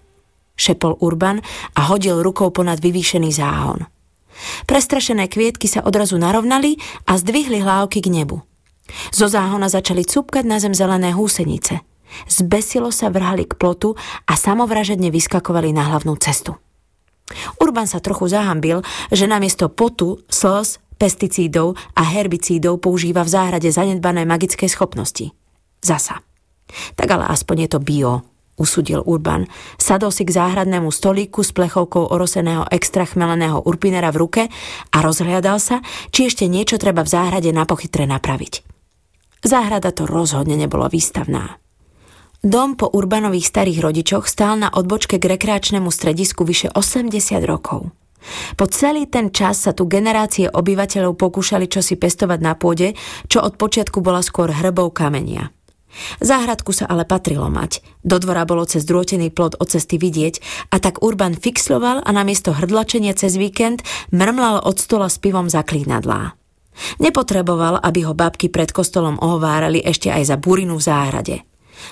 Šepol Urban a hodil rukou ponad vyvýšený záhon. Prestrašené kvietky sa odrazu narovnali a zdvihli hlávky k nebu. Zo záhona začali cupkať na zem zelené húsenice. Zbesilo sa vrhali k plotu a samovražedne vyskakovali na hlavnú cestu. Urban sa trochu zahambil, že namiesto potu, slz, pesticídov a herbicídov používa v záhrade zanedbané magické schopnosti. Zasa. Tak ale aspoň je to bio, usudil Urban. Sadol si k záhradnému stolíku s plechovkou oroseného extra chmeleného urpinera v ruke a rozhliadal sa, či ešte niečo treba v záhrade na pochytre napraviť. Záhrada to rozhodne nebola výstavná. Dom po Urbanových starých rodičoch stál na odbočke k rekreačnému stredisku vyše 80 rokov. Po celý ten čas sa tu generácie obyvateľov pokúšali čosi pestovať na pôde, čo od počiatku bola skôr hrbou kamenia. Záhradku sa ale patrilo mať. Do dvora bolo cez drôtený plot od cesty vidieť a tak Urban fixloval a namiesto hrdlačenia cez víkend mrmlal od stola s pivom zaklínadlá. Nepotreboval, aby ho babky pred kostolom ohovárali ešte aj za burinu v záhrade.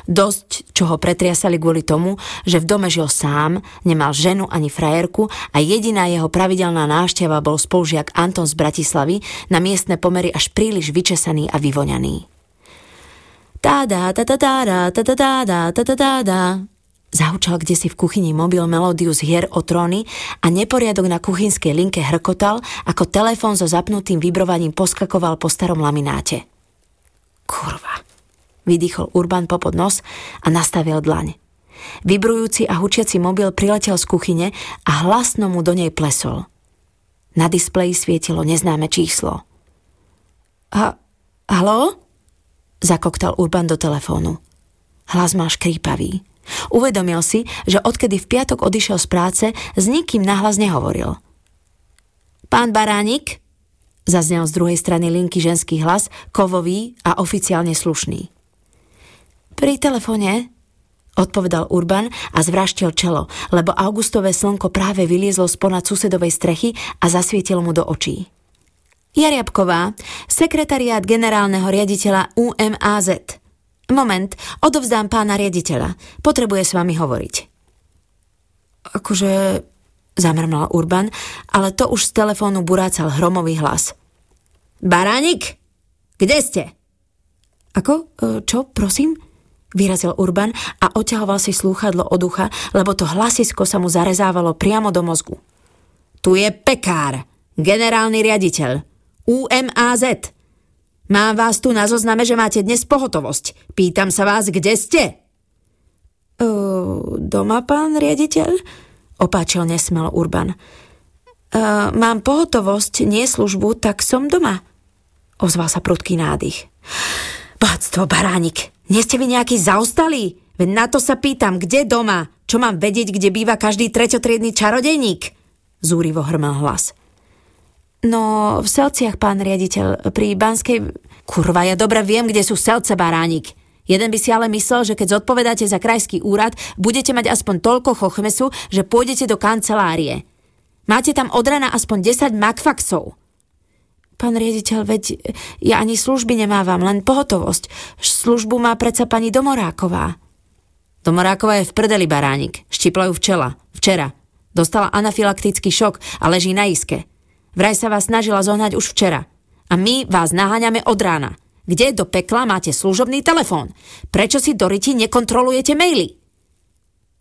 Dosť, čo ho pretriasali kvôli tomu, že v dome žil sám, nemal ženu ani frajerku a jediná jeho pravidelná návšteva bol spolužiak Anton z Bratislavy, na miestne pomery až príliš vyčesaný a vyvoňaný. Táda, táda, táda, táda, táda, táda, táda, Zahučal kde si v kuchyni mobil melódiu z hier o tróny a neporiadok na kuchynskej linke hrkotal, ako telefón so zapnutým vibrovaním poskakoval po starom lamináte. Kurva. Vydýchol Urban popod nos a nastavil dlaň. Vibrujúci a hučiaci mobil priletel z kuchyne a hlasno mu do nej plesol. Na displeji svietilo neznáme číslo. Ha, halo? Zakoktal Urban do telefónu. Hlas má škrípavý. Uvedomil si, že odkedy v piatok odišiel z práce, s nikým nahlas nehovoril. Pán Baránik? Zaznel z druhej strany linky ženský hlas, kovový a oficiálne slušný. Pri telefóne? Odpovedal Urban a zvraštil čelo, lebo augustové slnko práve vyliezlo sponad susedovej strechy a zasvietilo mu do očí. Jariabková, sekretariát generálneho riaditeľa UMAZ. Moment, odovzdám pána riaditeľa. Potrebuje s vami hovoriť. Akože... Zamrmal Urban, ale to už z telefónu burácal hromový hlas. Baránik? Kde ste? Ako? E, čo, prosím? Vyrazil Urban a oťahoval si slúchadlo od ucha, lebo to hlasisko sa mu zarezávalo priamo do mozgu. Tu je pekár, generálny riaditeľ, UMAZ. Mám vás tu na zozname, že máte dnes pohotovosť. Pýtam sa vás, kde ste? Uh, doma, pán riaditeľ? Opáčil nesmel Urban. Uh, mám pohotovosť, nie službu, tak som doma. Ozval sa prudký nádych. Bohatstvo, baránik, nie ste vy nejaký zaostalí? Veď na to sa pýtam, kde doma? Čo mám vedieť, kde býva každý treťotriedný čarodejník? Zúrivo hrmal hlas. No, v Selciach, pán riaditeľ, pri Banskej... Kurva, ja dobre viem, kde sú Selce, baránik. Jeden by si ale myslel, že keď zodpovedáte za krajský úrad, budete mať aspoň toľko chochmesu, že pôjdete do kancelárie. Máte tam od rana aspoň 10 makfaxov. Pán riaditeľ, veď ja ani služby nemávam, len pohotovosť. Službu má predsa pani Domoráková. Domoráková je v prdeli baránik. Štipla ju včela. Včera. Dostala anafilaktický šok a leží na iske. Vraj sa vás snažila zohnať už včera. A my vás naháňame od rána. Kde do pekla máte služobný telefón? Prečo si do ryti nekontrolujete maily?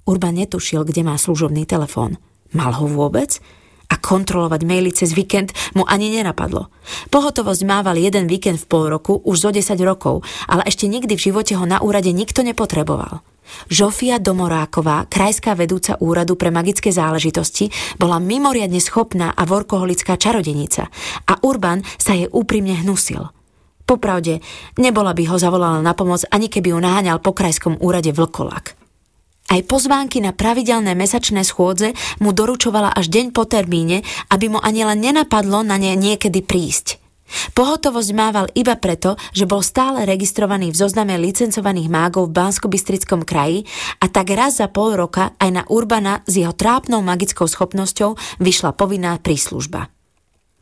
Urban netušil, kde má služobný telefón. Mal ho vôbec? A kontrolovať maily cez víkend mu ani nenapadlo. Pohotovosť mával jeden víkend v pol roku už zo 10 rokov, ale ešte nikdy v živote ho na úrade nikto nepotreboval. Žofia Domoráková, krajská vedúca úradu pre magické záležitosti, bola mimoriadne schopná a vorkoholická čarodenica a Urban sa jej úprimne hnusil – Popravde, nebola by ho zavolala na pomoc, ani keby ju naháňal po krajskom úrade vlkolak. Aj pozvánky na pravidelné mesačné schôdze mu doručovala až deň po termíne, aby mu ani len nenapadlo na ne niekedy prísť. Pohotovosť mával iba preto, že bol stále registrovaný v zozname licencovaných mágov v bansko kraji a tak raz za pol roka aj na Urbana s jeho trápnou magickou schopnosťou vyšla povinná príslužba.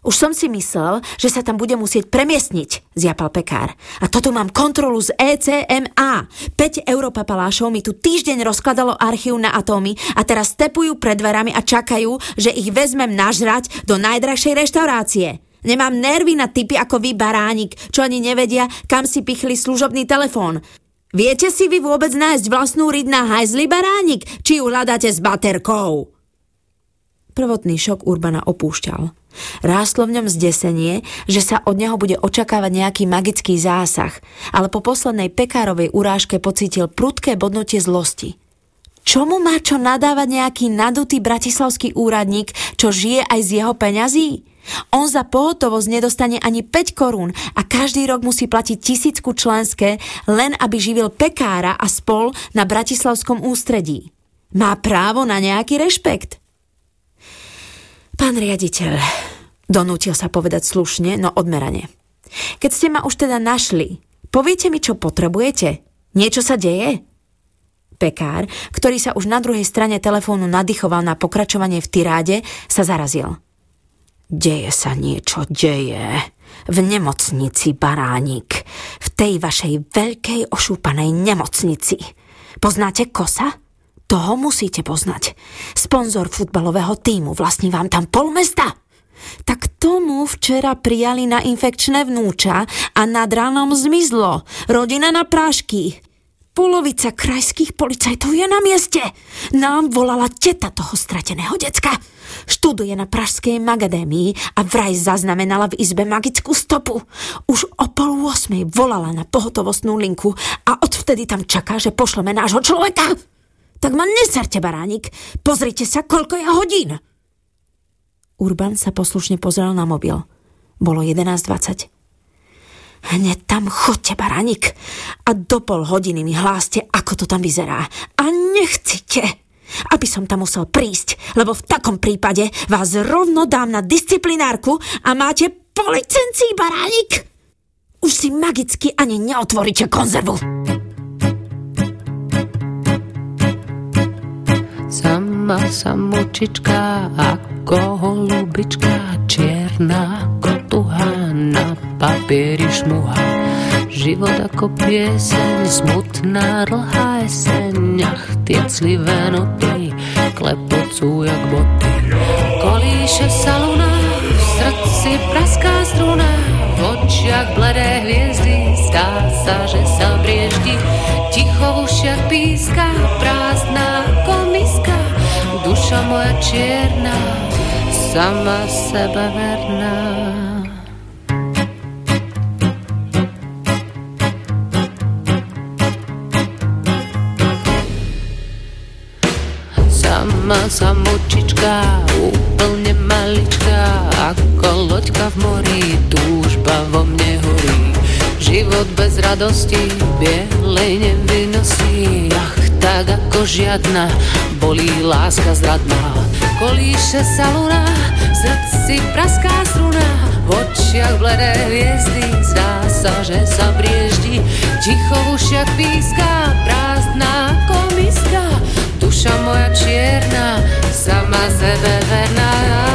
Už som si myslel, že sa tam bude musieť premiestniť, zjapal pekár. A toto mám kontrolu z ECMA. 5 europapalášov mi tu týždeň rozkladalo archív na atómy a teraz stepujú pred dverami a čakajú, že ich vezmem nažrať do najdrahšej reštaurácie. Nemám nervy na typy ako vy, baránik, čo ani nevedia, kam si pichli služobný telefón. Viete si vy vôbec nájsť vlastnú ryd na hajzli, baránik, či ju hľadáte s baterkou? Prvotný šok Urbana opúšťal. Rástlo v ňom zdesenie, že sa od neho bude očakávať nejaký magický zásah, ale po poslednej pekárovej urážke pocítil prudké bodnutie zlosti. Čomu má čo nadávať nejaký nadutý bratislavský úradník, čo žije aj z jeho peňazí? On za pohotovosť nedostane ani 5 korún a každý rok musí platiť tisícku členské, len aby živil pekára a spol na bratislavskom ústredí. Má právo na nejaký rešpekt. Pán riaditeľ, donútil sa povedať slušne, no odmerane. Keď ste ma už teda našli, poviete mi, čo potrebujete? Niečo sa deje? Pekár, ktorý sa už na druhej strane telefónu nadýchoval na pokračovanie v tiráde, sa zarazil. Deje sa niečo, deje. V nemocnici, baránik. V tej vašej veľkej ošúpanej nemocnici. Poznáte kosa? Toho musíte poznať. Sponzor futbalového týmu vlastní vám tam pol mesta. Tak tomu včera prijali na infekčné vnúča a nad ránom zmizlo. Rodina na prášky. Polovica krajských policajtov je na mieste. Nám volala teta toho strateného decka. Študuje na Pražskej akadémii a vraj zaznamenala v izbe magickú stopu. Už o pol 8 volala na pohotovostnú linku a odvtedy tam čaká, že pošleme nášho človeka. Tak ma neserte, baránik. Pozrite sa, koľko je hodín. Urban sa poslušne pozrel na mobil. Bolo 11.20. Hneď tam chodte, baránik. A do pol hodiny mi hláste, ako to tam vyzerá. A nechcite, aby som tam musel prísť, lebo v takom prípade vás rovno dám na disciplinárku a máte po licencii, baránik. Už si magicky ani neotvoríte konzervu. Sama samočička ako holubička Čierna ako na papieri šmuha. Život ako pieseň, smutná dlhá jeseň Ach, tie clivé noty klepocú jak boty. Kolíše sa luna, v srdci praská struna V očiach bledé hviezdy, zdá sa, že sa brieždi Ticho v ušiach píska, duša moja čierna, sama sebe verná. Sama samoučička, úplne malička, ako loďka v mori, túžba vo mne horí. Život bez radosti, bielej nevynosí, ach, tak ako žiadna. Bolí láska zradná. Kolíše sa luna V srdci praská struna. V očiach bledé hviezdy. Zdá sa, že sa brieždi Ticho v ušiach píska Prázdná komiska Duša moja čierna Sama sebe verná.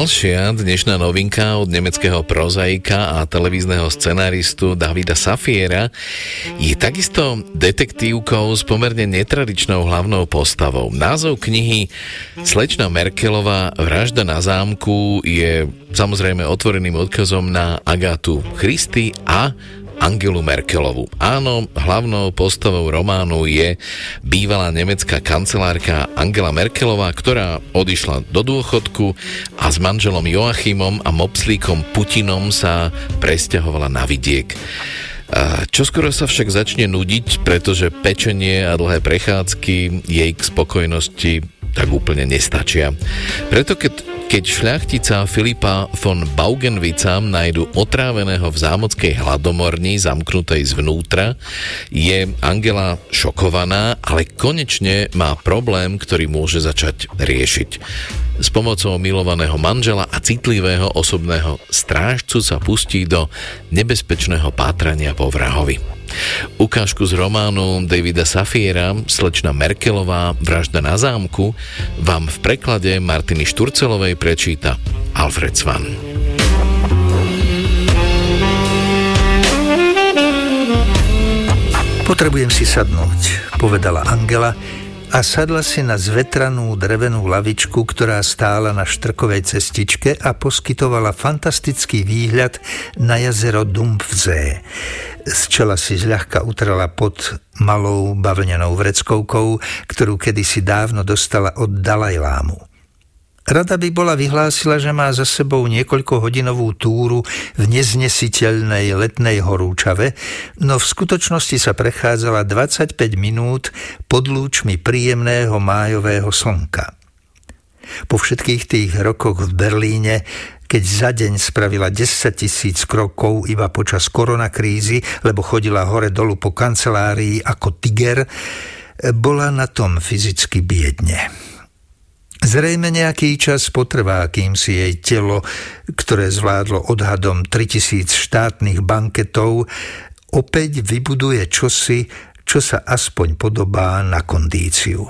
ďalšia dnešná novinka od nemeckého prozaika a televízneho scenáristu Davida Safiera je takisto detektívkou s pomerne netradičnou hlavnou postavou. Názov knihy Slečna Merkelová vražda na zámku je samozrejme otvoreným odkazom na Agatu Christy a Angelu Merkelovu. Áno, hlavnou postavou románu je bývalá nemecká kancelárka Angela Merkelová, ktorá odišla do dôchodku a s manželom Joachimom a mopslíkom Putinom sa presťahovala na vidiek. Čo skoro sa však začne nudiť, pretože pečenie a dlhé prechádzky jej k spokojnosti tak úplne nestačia. Preto keď keď šľachtica Filipa von Baugenvica nájdu otráveného v zámockej hladomorni, zamknutej zvnútra, je Angela šokovaná, ale konečne má problém, ktorý môže začať riešiť. S pomocou milovaného manžela a citlivého osobného strážcu sa pustí do nebezpečného pátrania po vrahovi. Ukážku z románu Davida Safiera Slečna Merkelová Vražda na zámku vám v preklade Martiny Šturcelovej prečíta Alfred Svan. Potrebujem si sadnúť, povedala Angela, a sadla si na zvetranú drevenú lavičku, ktorá stála na štrkovej cestičke a poskytovala fantastický výhľad na jazero Dumpfzee. Z čela si zľahka utrala pod malou bavlnenou vreckovkou, ktorú kedysi dávno dostala od Dalajlámu. Rada by bola vyhlásila, že má za sebou niekoľkohodinovú túru v neznesiteľnej letnej horúčave, no v skutočnosti sa prechádzala 25 minút pod lúčmi príjemného májového slnka. Po všetkých tých rokoch v Berlíne keď za deň spravila 10 tisíc krokov iba počas koronakrízy, lebo chodila hore dolu po kancelárii ako tiger, bola na tom fyzicky biedne. Zrejme nejaký čas potrvá, kým si jej telo, ktoré zvládlo odhadom 3000 štátnych banketov, opäť vybuduje čosi, čo sa aspoň podobá na kondíciu.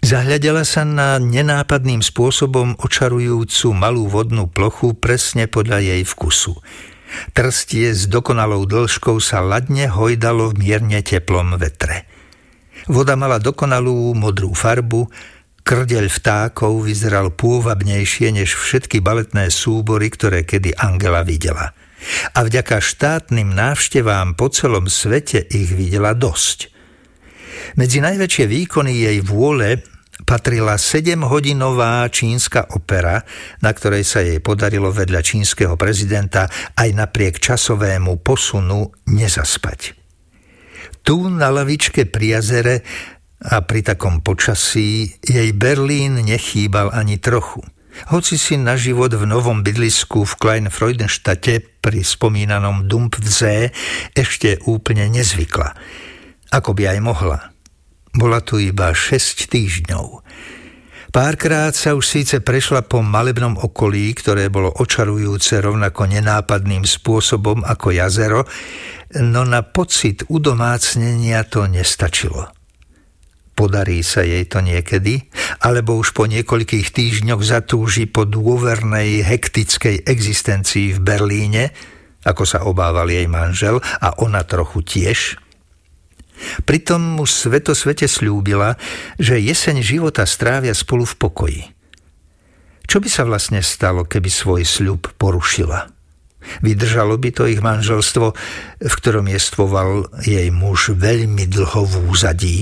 Zahľadela sa na nenápadným spôsobom očarujúcu malú vodnú plochu presne podľa jej vkusu. Trstie s dokonalou dĺžkou sa ladne hojdalo v mierne teplom vetre. Voda mala dokonalú modrú farbu, krdeľ vtákov vyzeral pôvabnejšie než všetky baletné súbory, ktoré kedy Angela videla. A vďaka štátnym návštevám po celom svete ich videla dosť. Medzi najväčšie výkony jej vôle patrila 7-hodinová čínska opera, na ktorej sa jej podarilo vedľa čínskeho prezidenta aj napriek časovému posunu nezaspať. Tu na lavičke pri jazere a pri takom počasí jej Berlín nechýbal ani trochu. Hoci si na život v novom bydlisku v Kleinfreudenštate pri spomínanom Dumpfzee ešte úplne nezvykla. Ako by aj mohla – bola tu iba 6 týždňov. Párkrát sa už síce prešla po malebnom okolí, ktoré bolo očarujúce rovnako nenápadným spôsobom ako jazero, no na pocit udomácnenia to nestačilo. Podarí sa jej to niekedy, alebo už po niekoľkých týždňoch zatúži po dôvernej, hektickej existencii v Berlíne, ako sa obával jej manžel a ona trochu tiež – Pritom mu sveto svete slúbila, že jeseň života strávia spolu v pokoji. Čo by sa vlastne stalo, keby svoj sľub porušila? Vydržalo by to ich manželstvo, v ktorom jestvoval jej muž veľmi dlho v úzadí?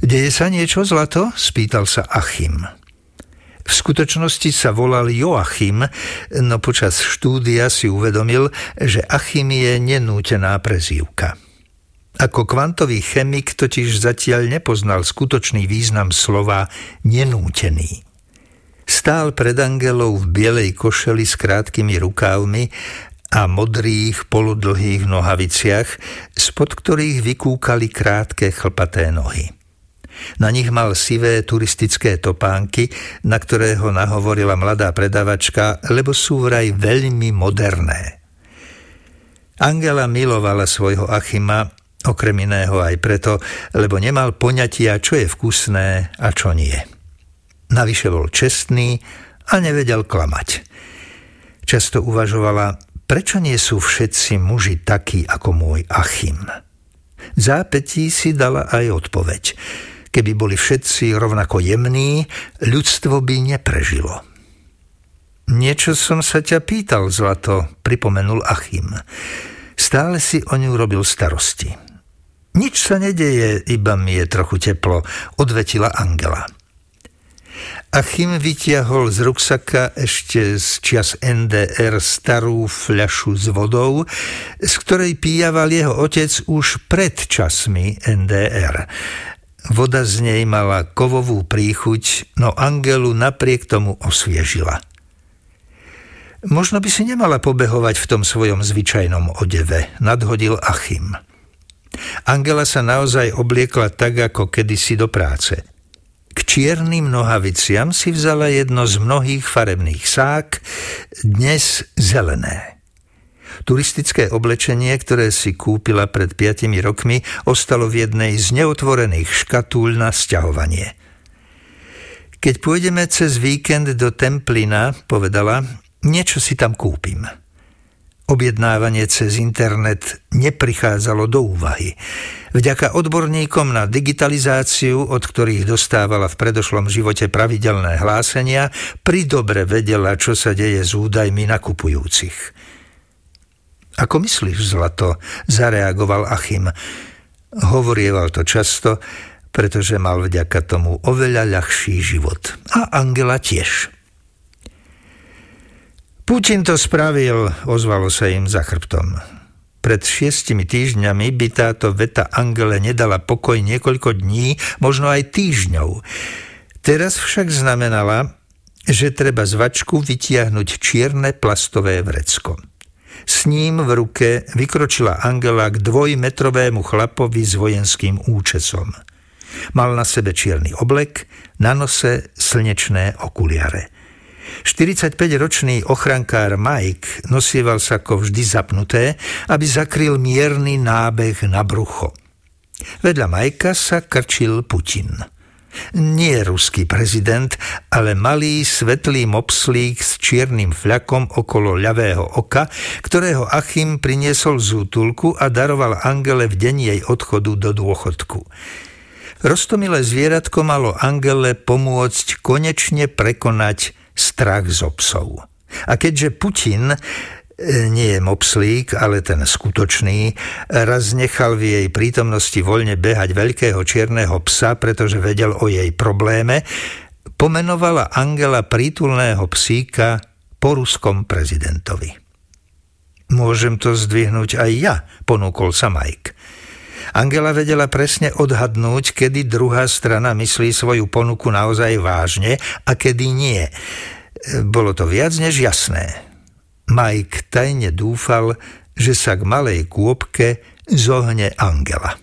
Deje sa niečo zlato? spýtal sa Achim. V skutočnosti sa volal Joachim, no počas štúdia si uvedomil, že Achim je nenútená prezývka. Ako kvantový chemik totiž zatiaľ nepoznal skutočný význam slova nenútený. Stál pred Angelou v bielej košeli s krátkými rukávmi a modrých poludlhých nohaviciach, spod ktorých vykúkali krátke chlpaté nohy. Na nich mal sivé turistické topánky, na ktoré ho nahovorila mladá predavačka, lebo sú vraj veľmi moderné. Angela milovala svojho Achima Okrem iného aj preto, lebo nemal poňatia, čo je vkusné a čo nie. Navyše bol čestný a nevedel klamať. Často uvažovala, prečo nie sú všetci muži takí ako môj Achim. Zápetí si dala aj odpoveď. Keby boli všetci rovnako jemní, ľudstvo by neprežilo. Niečo som sa ťa pýtal, Zlato, pripomenul Achim. Stále si o ňu robil starosti. Nič sa nedeje, iba mi je trochu teplo, odvetila Angela. Achim vytiahol z ruksaka ešte z čias NDR starú fľašu s vodou, z ktorej píjaval jeho otec už pred časmi NDR. Voda z nej mala kovovú príchuť, no Angelu napriek tomu osviežila. Možno by si nemala pobehovať v tom svojom zvyčajnom odeve, nadhodil Achim. Angela sa naozaj obliekla tak, ako kedysi do práce. K čiernym nohaviciam si vzala jedno z mnohých farebných sák, dnes zelené. Turistické oblečenie, ktoré si kúpila pred piatimi rokmi, ostalo v jednej z neotvorených škatúľ na sťahovanie. Keď pôjdeme cez víkend do Templina, povedala, niečo si tam kúpim. Objednávanie cez internet neprichádzalo do úvahy. Vďaka odborníkom na digitalizáciu, od ktorých dostávala v predošlom živote pravidelné hlásenia, pridobre vedela, čo sa deje s údajmi nakupujúcich. Ako myslíš, Zlato? Zareagoval Achim. Hovorieval to často, pretože mal vďaka tomu oveľa ľahší život. A Angela tiež. Putin to spravil, ozvalo sa im za chrbtom. Pred šiestimi týždňami by táto veta Angele nedala pokoj niekoľko dní, možno aj týždňov. Teraz však znamenala, že treba z vačku vytiahnuť čierne plastové vrecko. S ním v ruke vykročila Angela k dvojmetrovému chlapovi s vojenským účesom. Mal na sebe čierny oblek, na nose slnečné okuliare. 45-ročný ochrankár Mike nosieval sa ako vždy zapnuté, aby zakryl mierny nábeh na brucho. Vedľa Majka sa krčil Putin. Nie ruský prezident, ale malý svetlý mopslík s čiernym fľakom okolo ľavého oka, ktorého Achim priniesol z útulku a daroval Angele v deň jej odchodu do dôchodku. Rostomilé zvieratko malo Angele pomôcť konečne prekonať strach zo psov. A keďže Putin nie je mopslík, ale ten skutočný, raz nechal v jej prítomnosti voľne behať veľkého čierneho psa, pretože vedel o jej probléme, pomenovala Angela prítulného psíka po ruskom prezidentovi. Môžem to zdvihnúť aj ja, ponúkol sa Mike. Angela vedela presne odhadnúť, kedy druhá strana myslí svoju ponuku naozaj vážne a kedy nie. Bolo to viac než jasné. Mike tajne dúfal, že sa k malej kôpke zohne Angela.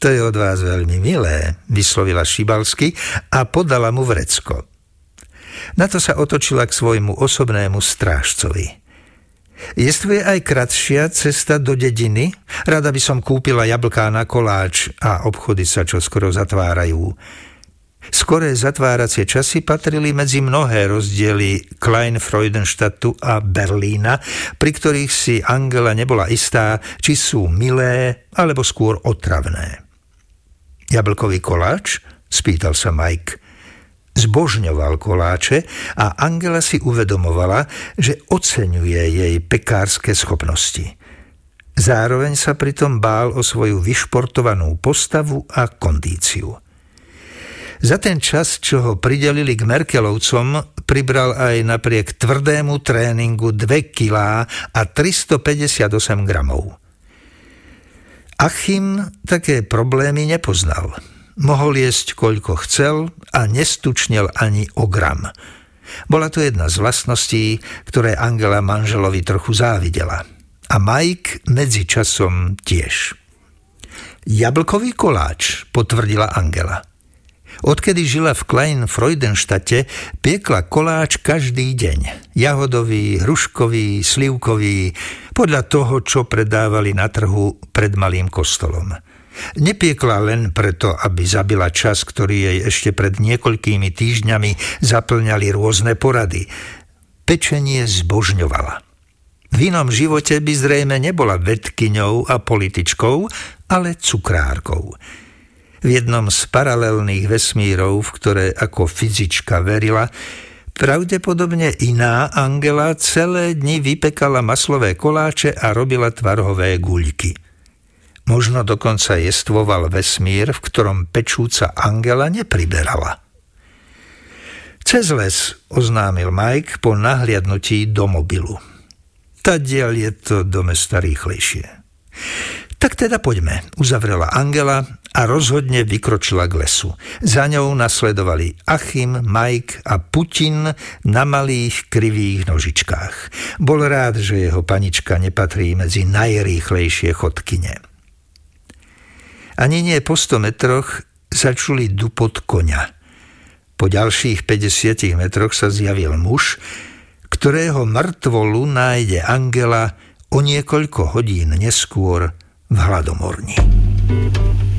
To je od vás veľmi milé, vyslovila Šibalsky a podala mu vrecko. Na to sa otočila k svojmu osobnému strážcovi. Jestvuje aj kratšia cesta do dediny? Rada by som kúpila jablká na koláč a obchody sa čoskoro zatvárajú. Skoré zatváracie časy patrili medzi mnohé rozdiely Klein Freudenstadtu a Berlína, pri ktorých si Angela nebola istá, či sú milé alebo skôr otravné. Jablkový koláč? spýtal sa Mike. Zbožňoval koláče a Angela si uvedomovala, že oceňuje jej pekárske schopnosti. Zároveň sa pritom bál o svoju vyšportovanú postavu a kondíciu. Za ten čas, čo ho pridelili k Merkelovcom, pribral aj napriek tvrdému tréningu 2 kg a 358 gramov. Achim také problémy nepoznal. Mohol jesť koľko chcel a nestučnil ani o gram. Bola to jedna z vlastností, ktoré Angela manželovi trochu závidela. A Mike medzi časom tiež. Jablkový koláč, potvrdila Angela. Odkedy žila v Klein Freudenštate, piekla koláč každý deň. Jahodový, hruškový, slivkový, podľa toho, čo predávali na trhu pred malým kostolom. Nepiekla len preto, aby zabila čas, ktorý jej ešte pred niekoľkými týždňami zaplňali rôzne porady. Pečenie zbožňovala. V inom živote by zrejme nebola vedkyňou a političkou, ale cukrárkou v jednom z paralelných vesmírov, v ktoré ako fyzička verila, pravdepodobne iná Angela celé dni vypekala maslové koláče a robila tvarhové guľky. Možno dokonca jestvoval vesmír, v ktorom pečúca Angela nepriberala. Cez les oznámil Mike po nahliadnutí do mobilu. Tadiaľ je to do mesta rýchlejšie. Tak teda poďme, uzavrela Angela a rozhodne vykročila k lesu. Za ňou nasledovali Achim, Mike a Putin na malých krivých nožičkách. Bol rád, že jeho panička nepatrí medzi najrýchlejšie chodkyne. Ani nie po 100 metroch začuli dupot konia. Po ďalších 50 metroch sa zjavil muž, ktorého mŕtvolu nájde Angela o niekoľko hodín neskôr v hladomorni. než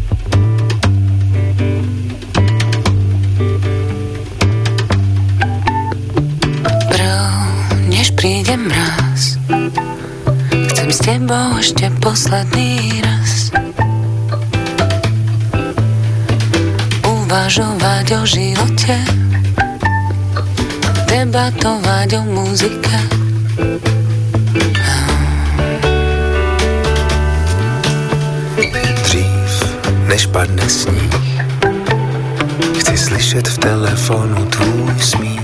príde mraz Chcem s tebou ešte posledný raz Uvažovať o živote Debatovať o muzike než padne sníh. Chci slyšet v telefonu tvůj smích.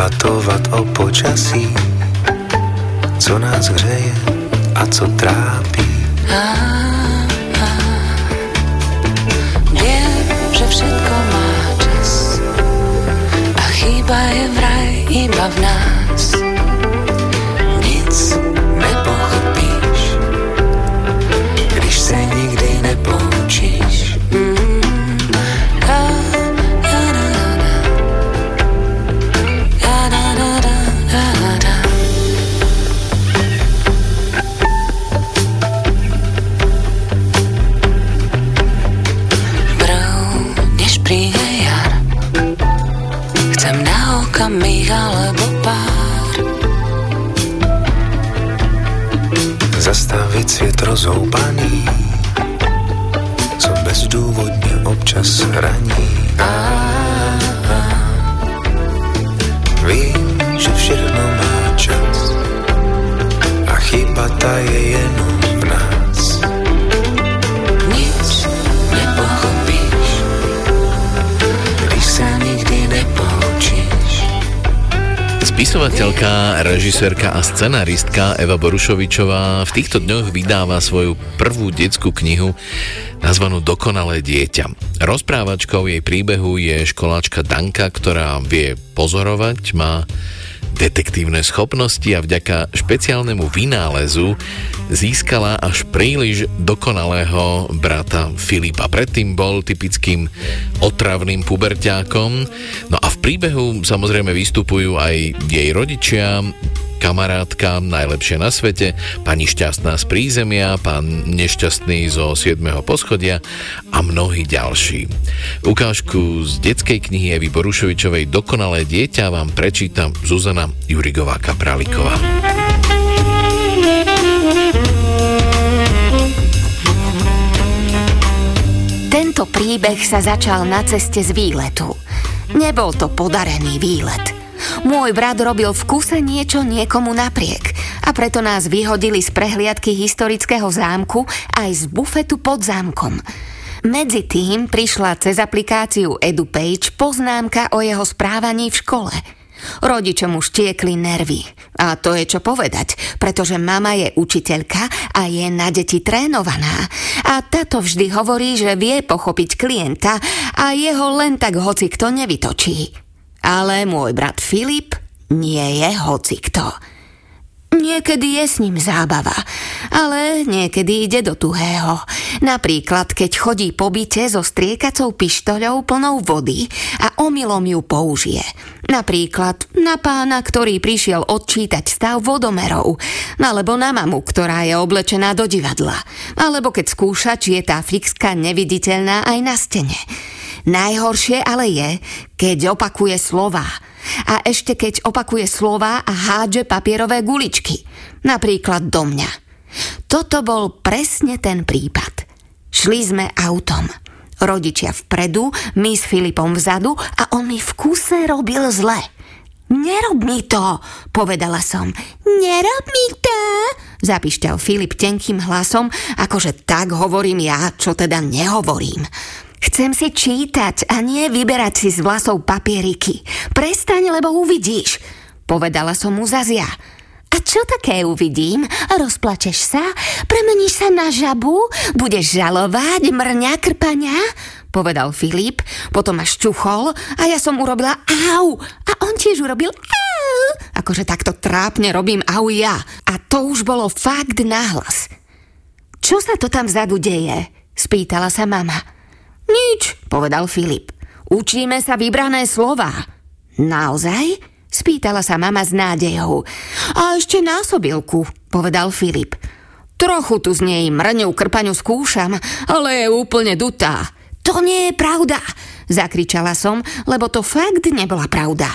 Debatovat o počasí, co nás hřeje a co trápí. A, a, viem, že všetko má čas a chýba je vraj, iba v nás okamih alebo pár Zastavit svět rozhoupaný, co bezdůvodně občas hraní. Vím, že všechno má čas a chyba ta je jenom Spisovateľka, režisérka a scenaristka Eva Borušovičová v týchto dňoch vydáva svoju prvú detskú knihu nazvanú Dokonalé dieťa. Rozprávačkou jej príbehu je školáčka Danka, ktorá vie pozorovať, má detektívne schopnosti a vďaka špeciálnemu vynálezu získala až príliš dokonalého brata Filipa. Predtým bol typickým otravným puberťákom. No a v príbehu samozrejme vystupujú aj jej rodičia, kamarátka najlepšie na svete, pani šťastná z prízemia, pán nešťastný zo 7. poschodia a mnohí ďalší. Ukážku z detskej knihy Evy Borušovičovej Dokonalé dieťa vám prečíta Zuzana Jurigová Kapraliková. Tento príbeh sa začal na ceste z výletu. Nebol to podarený výlet. Môj brat robil v kuse niečo niekomu napriek a preto nás vyhodili z prehliadky historického zámku aj z bufetu pod zámkom. Medzi tým prišla cez aplikáciu EduPage poznámka o jeho správaní v škole. Rodičom už tiekli nervy. A to je čo povedať, pretože mama je učiteľka a je na deti trénovaná. A táto vždy hovorí, že vie pochopiť klienta a jeho len tak hoci kto nevytočí. Ale môj brat Filip nie je hocikto. Niekedy je s ním zábava, ale niekedy ide do tuhého. Napríklad, keď chodí po byte so striekacou pištoľou plnou vody a omylom ju použije. Napríklad na pána, ktorý prišiel odčítať stav vodomerov, alebo na mamu, ktorá je oblečená do divadla, alebo keď skúša, či je tá fixka neviditeľná aj na stene. Najhoršie ale je, keď opakuje slova. A ešte keď opakuje slova a hádže papierové guličky. Napríklad do mňa. Toto bol presne ten prípad. Šli sme autom. Rodičia vpredu, my s Filipom vzadu a on mi v kuse robil zle. Nerob mi to, povedala som. Nerob mi to, zapišťal Filip tenkým hlasom, akože tak hovorím ja, čo teda nehovorím. Chcem si čítať a nie vyberať si z vlasov papieriky. Prestaň, lebo uvidíš, povedala som mu zazia. A čo také uvidím? Rozplačeš sa? Premeníš sa na žabu? Budeš žalovať mrňa krpania? Povedal Filip, potom ma šťuchol a ja som urobila au a on tiež urobil au. Akože takto trápne robím au ja. A to už bolo fakt nahlas. Čo sa to tam vzadu deje? Spýtala sa mama. Nič, povedal Filip. Učíme sa vybrané slova. Naozaj? Spýtala sa mama s nádejou. A ešte násobilku, povedal Filip. Trochu tu z nej mrňu krpaňu skúšam, ale je úplne dutá. To nie je pravda, zakričala som, lebo to fakt nebola pravda.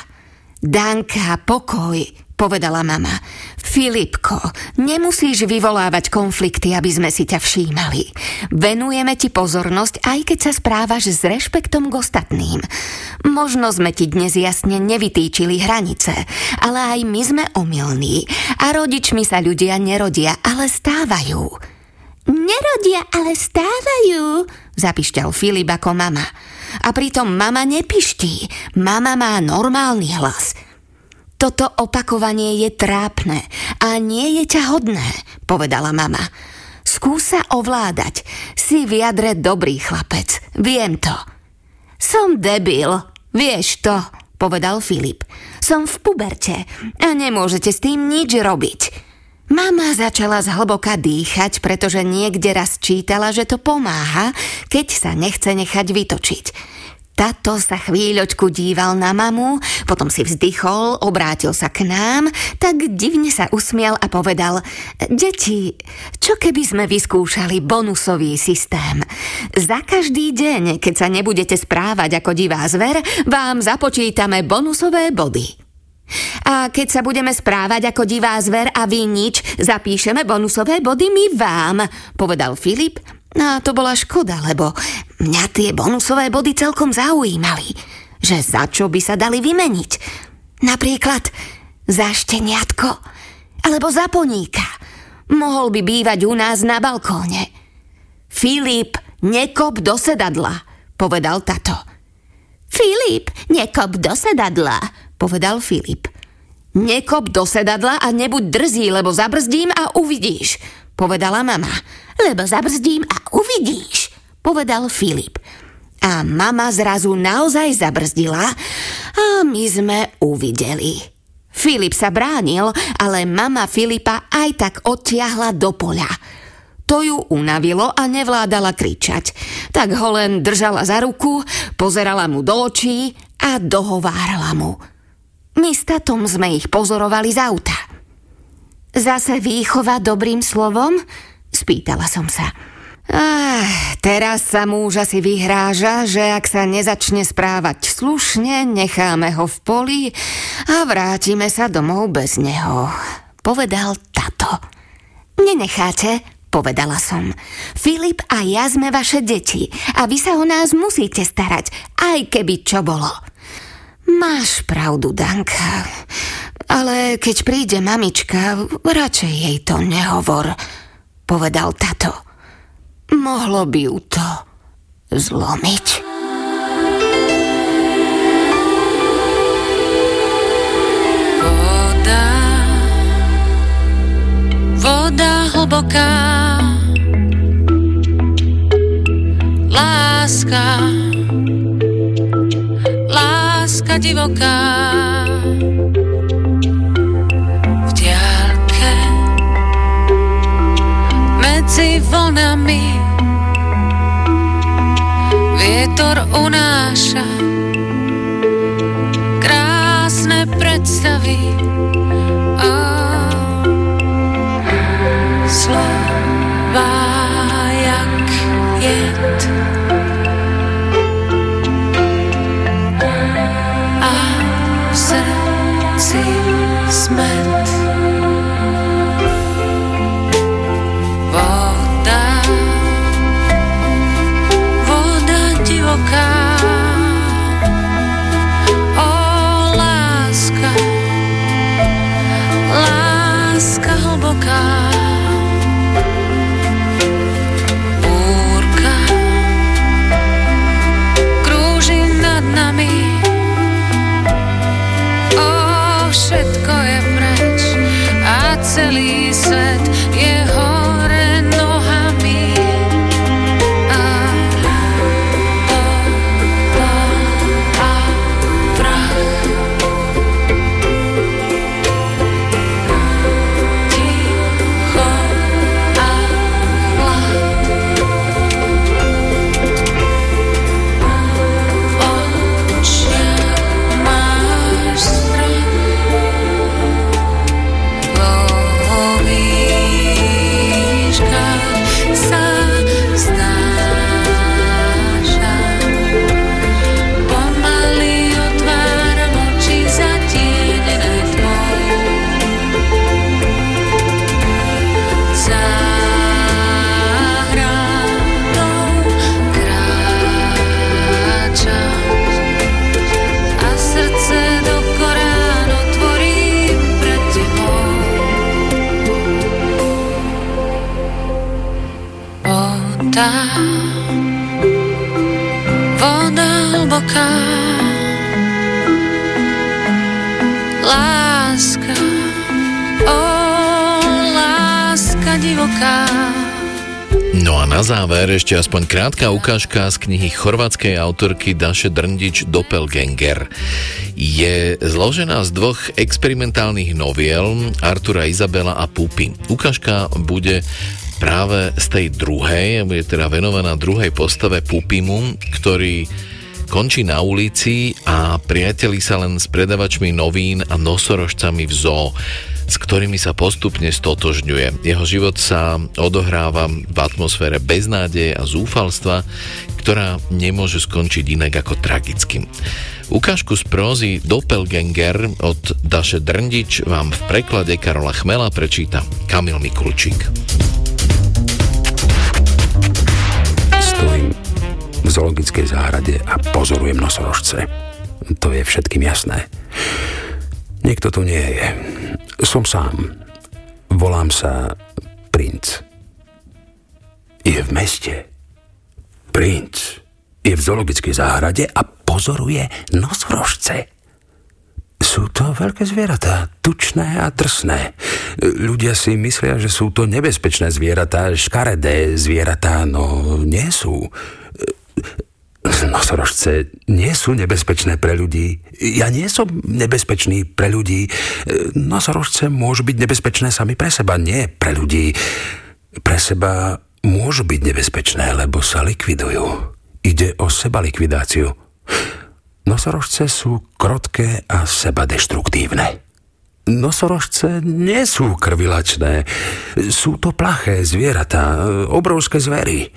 Danka, pokoj, povedala mama. Filipko, nemusíš vyvolávať konflikty, aby sme si ťa všímali. Venujeme ti pozornosť, aj keď sa správaš s rešpektom k ostatným. Možno sme ti dnes jasne nevytýčili hranice, ale aj my sme omylní a rodičmi sa ľudia nerodia, ale stávajú. Nerodia, ale stávajú, zapišťal Filip ako mama. A pritom mama nepiští, mama má normálny hlas. Toto opakovanie je trápne a nie je ťa hodné, povedala mama. Skúsa ovládať. Si v jadre dobrý chlapec. Viem to. Som debil. Vieš to, povedal Filip. Som v puberte a nemôžete s tým nič robiť. Mama začala zhlboka dýchať, pretože niekde raz čítala, že to pomáha, keď sa nechce nechať vytočiť. Tato sa chvíľočku díval na mamu, potom si vzdychol, obrátil sa k nám, tak divne sa usmial a povedal Deti, čo keby sme vyskúšali bonusový systém? Za každý deň, keď sa nebudete správať ako divá zver, vám započítame bonusové body. A keď sa budeme správať ako divá zver a vy nič, zapíšeme bonusové body my vám, povedal Filip a to bola škoda, lebo mňa tie bonusové body celkom zaujímali. Že za čo by sa dali vymeniť? Napríklad za šteniatko alebo za poníka. Mohol by bývať u nás na balkóne. Filip, nekop do sedadla, povedal tato. Filip, nekop do sedadla, povedal Filip. Nekop do sedadla a nebuď drzí, lebo zabrzdím a uvidíš, povedala mama. Lebo zabrzdím a uvidíš, povedal Filip. A mama zrazu naozaj zabrzdila a my sme uvideli. Filip sa bránil, ale mama Filipa aj tak odtiahla do poľa. To ju unavilo a nevládala kričať. Tak ho len držala za ruku, pozerala mu do očí a dohovárala mu. My s tatom sme ich pozorovali z auta. Zase výchova dobrým slovom? Spýtala som sa. Ah, teraz sa muž asi vyhráža, že ak sa nezačne správať slušne, necháme ho v poli a vrátime sa domov bez neho. Povedal tato. Nenecháte, povedala som. Filip a ja sme vaše deti a vy sa o nás musíte starať, aj keby čo bolo. Máš pravdu, Danka. Ale keď príde mamička, radšej jej to nehovor, povedal tato. Mohlo by ju to zlomiť. Voda, hlboká, láska, láska divoká. doctor una haya na záver ešte aspoň krátka ukážka z knihy chorvátskej autorky Daše Drndič Doppelganger. Je zložená z dvoch experimentálnych noviel Artura Izabela a Pupy. Ukážka bude práve z tej druhej, bude teda venovaná druhej postave Pupimu, ktorý končí na ulici a priateli sa len s predavačmi novín a nosorožcami v zoo s ktorými sa postupne stotožňuje. Jeho život sa odohráva v atmosfére beznádeje a zúfalstva, ktorá nemôže skončiť inak ako tragickým. Ukážku z prózy Doppelganger od Daše Drndič vám v preklade Karola Chmela prečíta Kamil Mikulčík. Stojím v zoologickej záhrade a pozorujem nosorožce. To je všetkým jasné. Niekto tu nie je. Som sám. Volám sa Princ. Je v meste. Princ je v zoologickej záhrade a pozoruje nosorožce. Sú to veľké zvieratá, tučné a drsné. Ľudia si myslia, že sú to nebezpečné zvieratá, škaredé zvieratá, no nie sú. Nosorožce nie sú nebezpečné pre ľudí. Ja nie som nebezpečný pre ľudí. Nosorožce môžu byť nebezpečné sami pre seba, nie pre ľudí. Pre seba môžu byť nebezpečné, lebo sa likvidujú. Ide o seba likvidáciu. Nosorožce sú krotké a seba deštruktívne. Nosorožce nie sú krvilačné. Sú to plaché zvieratá, obrovské zvery.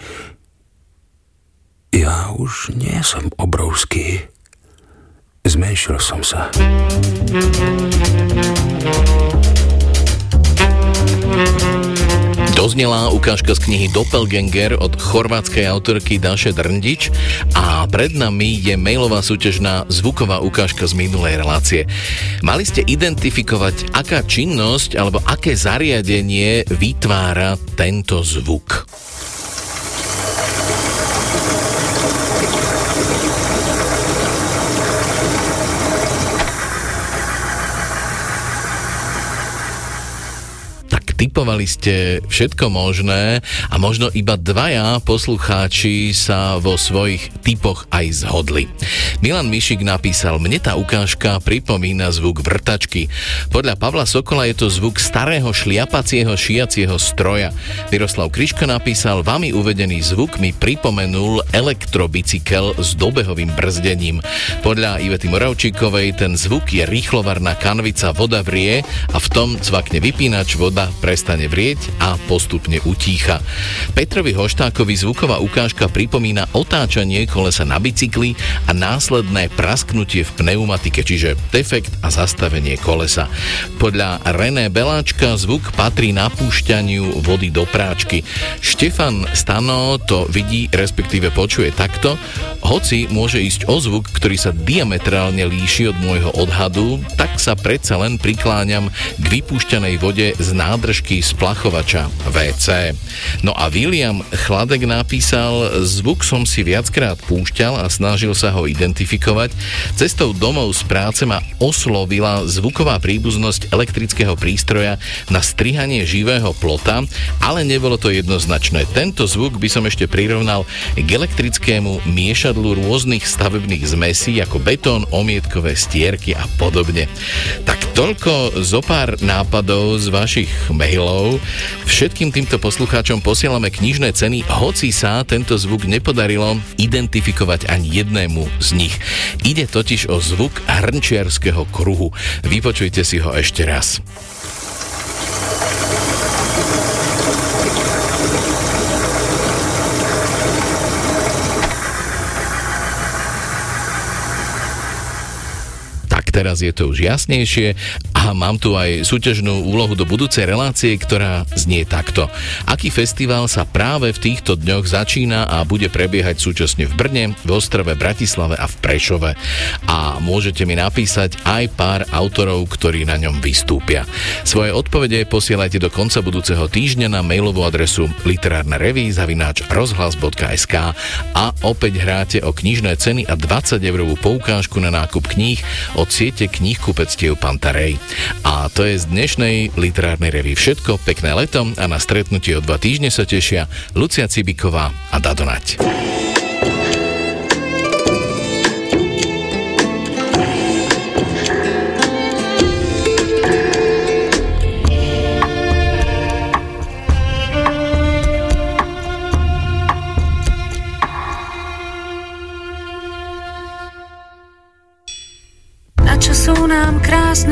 Ja už nie som obrovský. Zmenšil som sa. Doznelá ukážka z knihy Doppelganger od chorvátskej autorky Daše Drndič a pred nami je mailová súťažná zvuková ukážka z minulej relácie. Mali ste identifikovať, aká činnosť alebo aké zariadenie vytvára tento zvuk. Typovali ste všetko možné a možno iba dvaja poslucháči sa vo svojich typoch aj zhodli. Milan Mišik napísal, mne tá ukážka pripomína zvuk vrtačky. Podľa Pavla Sokola je to zvuk starého šliapacieho šiacieho stroja. Miroslav Kriško napísal, vami uvedený zvuk mi pripomenul elektrobicykel s dobehovým brzdením. Podľa Ivety Moravčíkovej ten zvuk je rýchlovarná kanvica, voda vrie a v tom cvakne vypínač, voda prestane vrieť a postupne utícha. Petrovi Hoštákovi zvuková ukážka pripomína otáčanie kolesa na bicykli a následné prasknutie v pneumatike, čiže defekt a zastavenie kolesa. Podľa René Beláčka zvuk patrí napúšťaniu vody do práčky. Štefan Stano to vidí, respektíve počuje takto, hoci môže ísť o zvuk, ktorý sa diametrálne líši od môjho odhadu, tak sa predsa len prikláňam k vypúšťanej vode z nádrž dĺžky splachovača WC. No a William Chladek napísal, zvuk som si viackrát púšťal a snažil sa ho identifikovať. Cestou domov z práce ma oslovila zvuková príbuznosť elektrického prístroja na strihanie živého plota, ale nebolo to jednoznačné. Tento zvuk by som ešte prirovnal k elektrickému miešadlu rôznych stavebných zmesí ako betón, omietkové stierky a podobne. Tak toľko zo pár nápadov z vašich mailov. Všetkým týmto poslucháčom posielame knižné ceny, hoci sa tento zvuk nepodarilo identifikovať ani jednému z nich. Ide totiž o zvuk hrnčiarského kruhu. Vypočujte si ho ešte raz. teraz je to už jasnejšie a mám tu aj súťažnú úlohu do budúcej relácie, ktorá znie takto. Aký festival sa práve v týchto dňoch začína a bude prebiehať súčasne v Brne, v Ostrove, Bratislave a v Prešove. A môžete mi napísať aj pár autorov, ktorí na ňom vystúpia. Svoje odpovede posielajte do konca budúceho týždňa na mailovú adresu literárna zavináč rozhlas.sk a opäť hráte o knižné ceny a 20 eurovú poukážku na nákup kníh od siete knihkupectiev Pantarej. A to je z dnešnej literárnej revy všetko. Pekné leto a na stretnutie o dva týždne sa tešia Lucia Cibiková a Dadonať.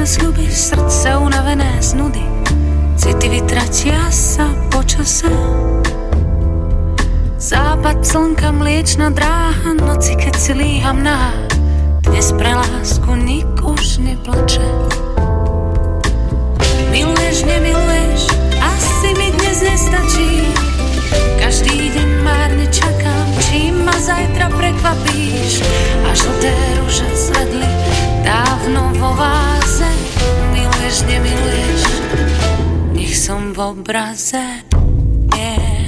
Sľuby, srdce unavené z nudy, city vytratia sa po čase. Západ slnka, mliečna dráha, noci keď si líham na dnes pre lásku nik už neplače. Miluješ, nemiluješ, asi mi dnes nestačí. Každý deň márne čakám, čím ma zajtra prekvapíš. A žlté rúže zvedli dávno vo váze. Miluješ, nemiluješ, nech som v obraze. Yeah.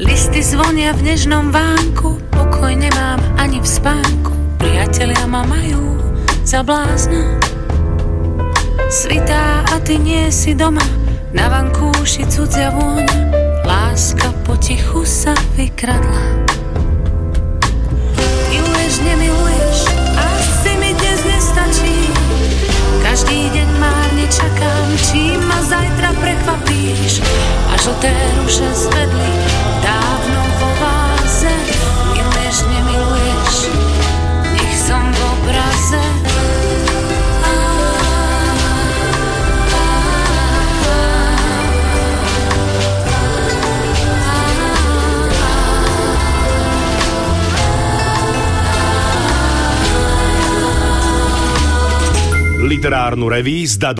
Listy zvonia v nežnom vánku, pokoj nemám ani v spánku. Priatelia ma majú za blázna. Svitá a ty nie si doma, na vankúši cudzia vôňa. Láska potichu sa vykradla. Miluješ, nemiluješ, asi mi dnes nestačí. Každý deň márne čakám, čím ma zajtra prekvapíš. A žlté ruše zvedli Literárnu reví s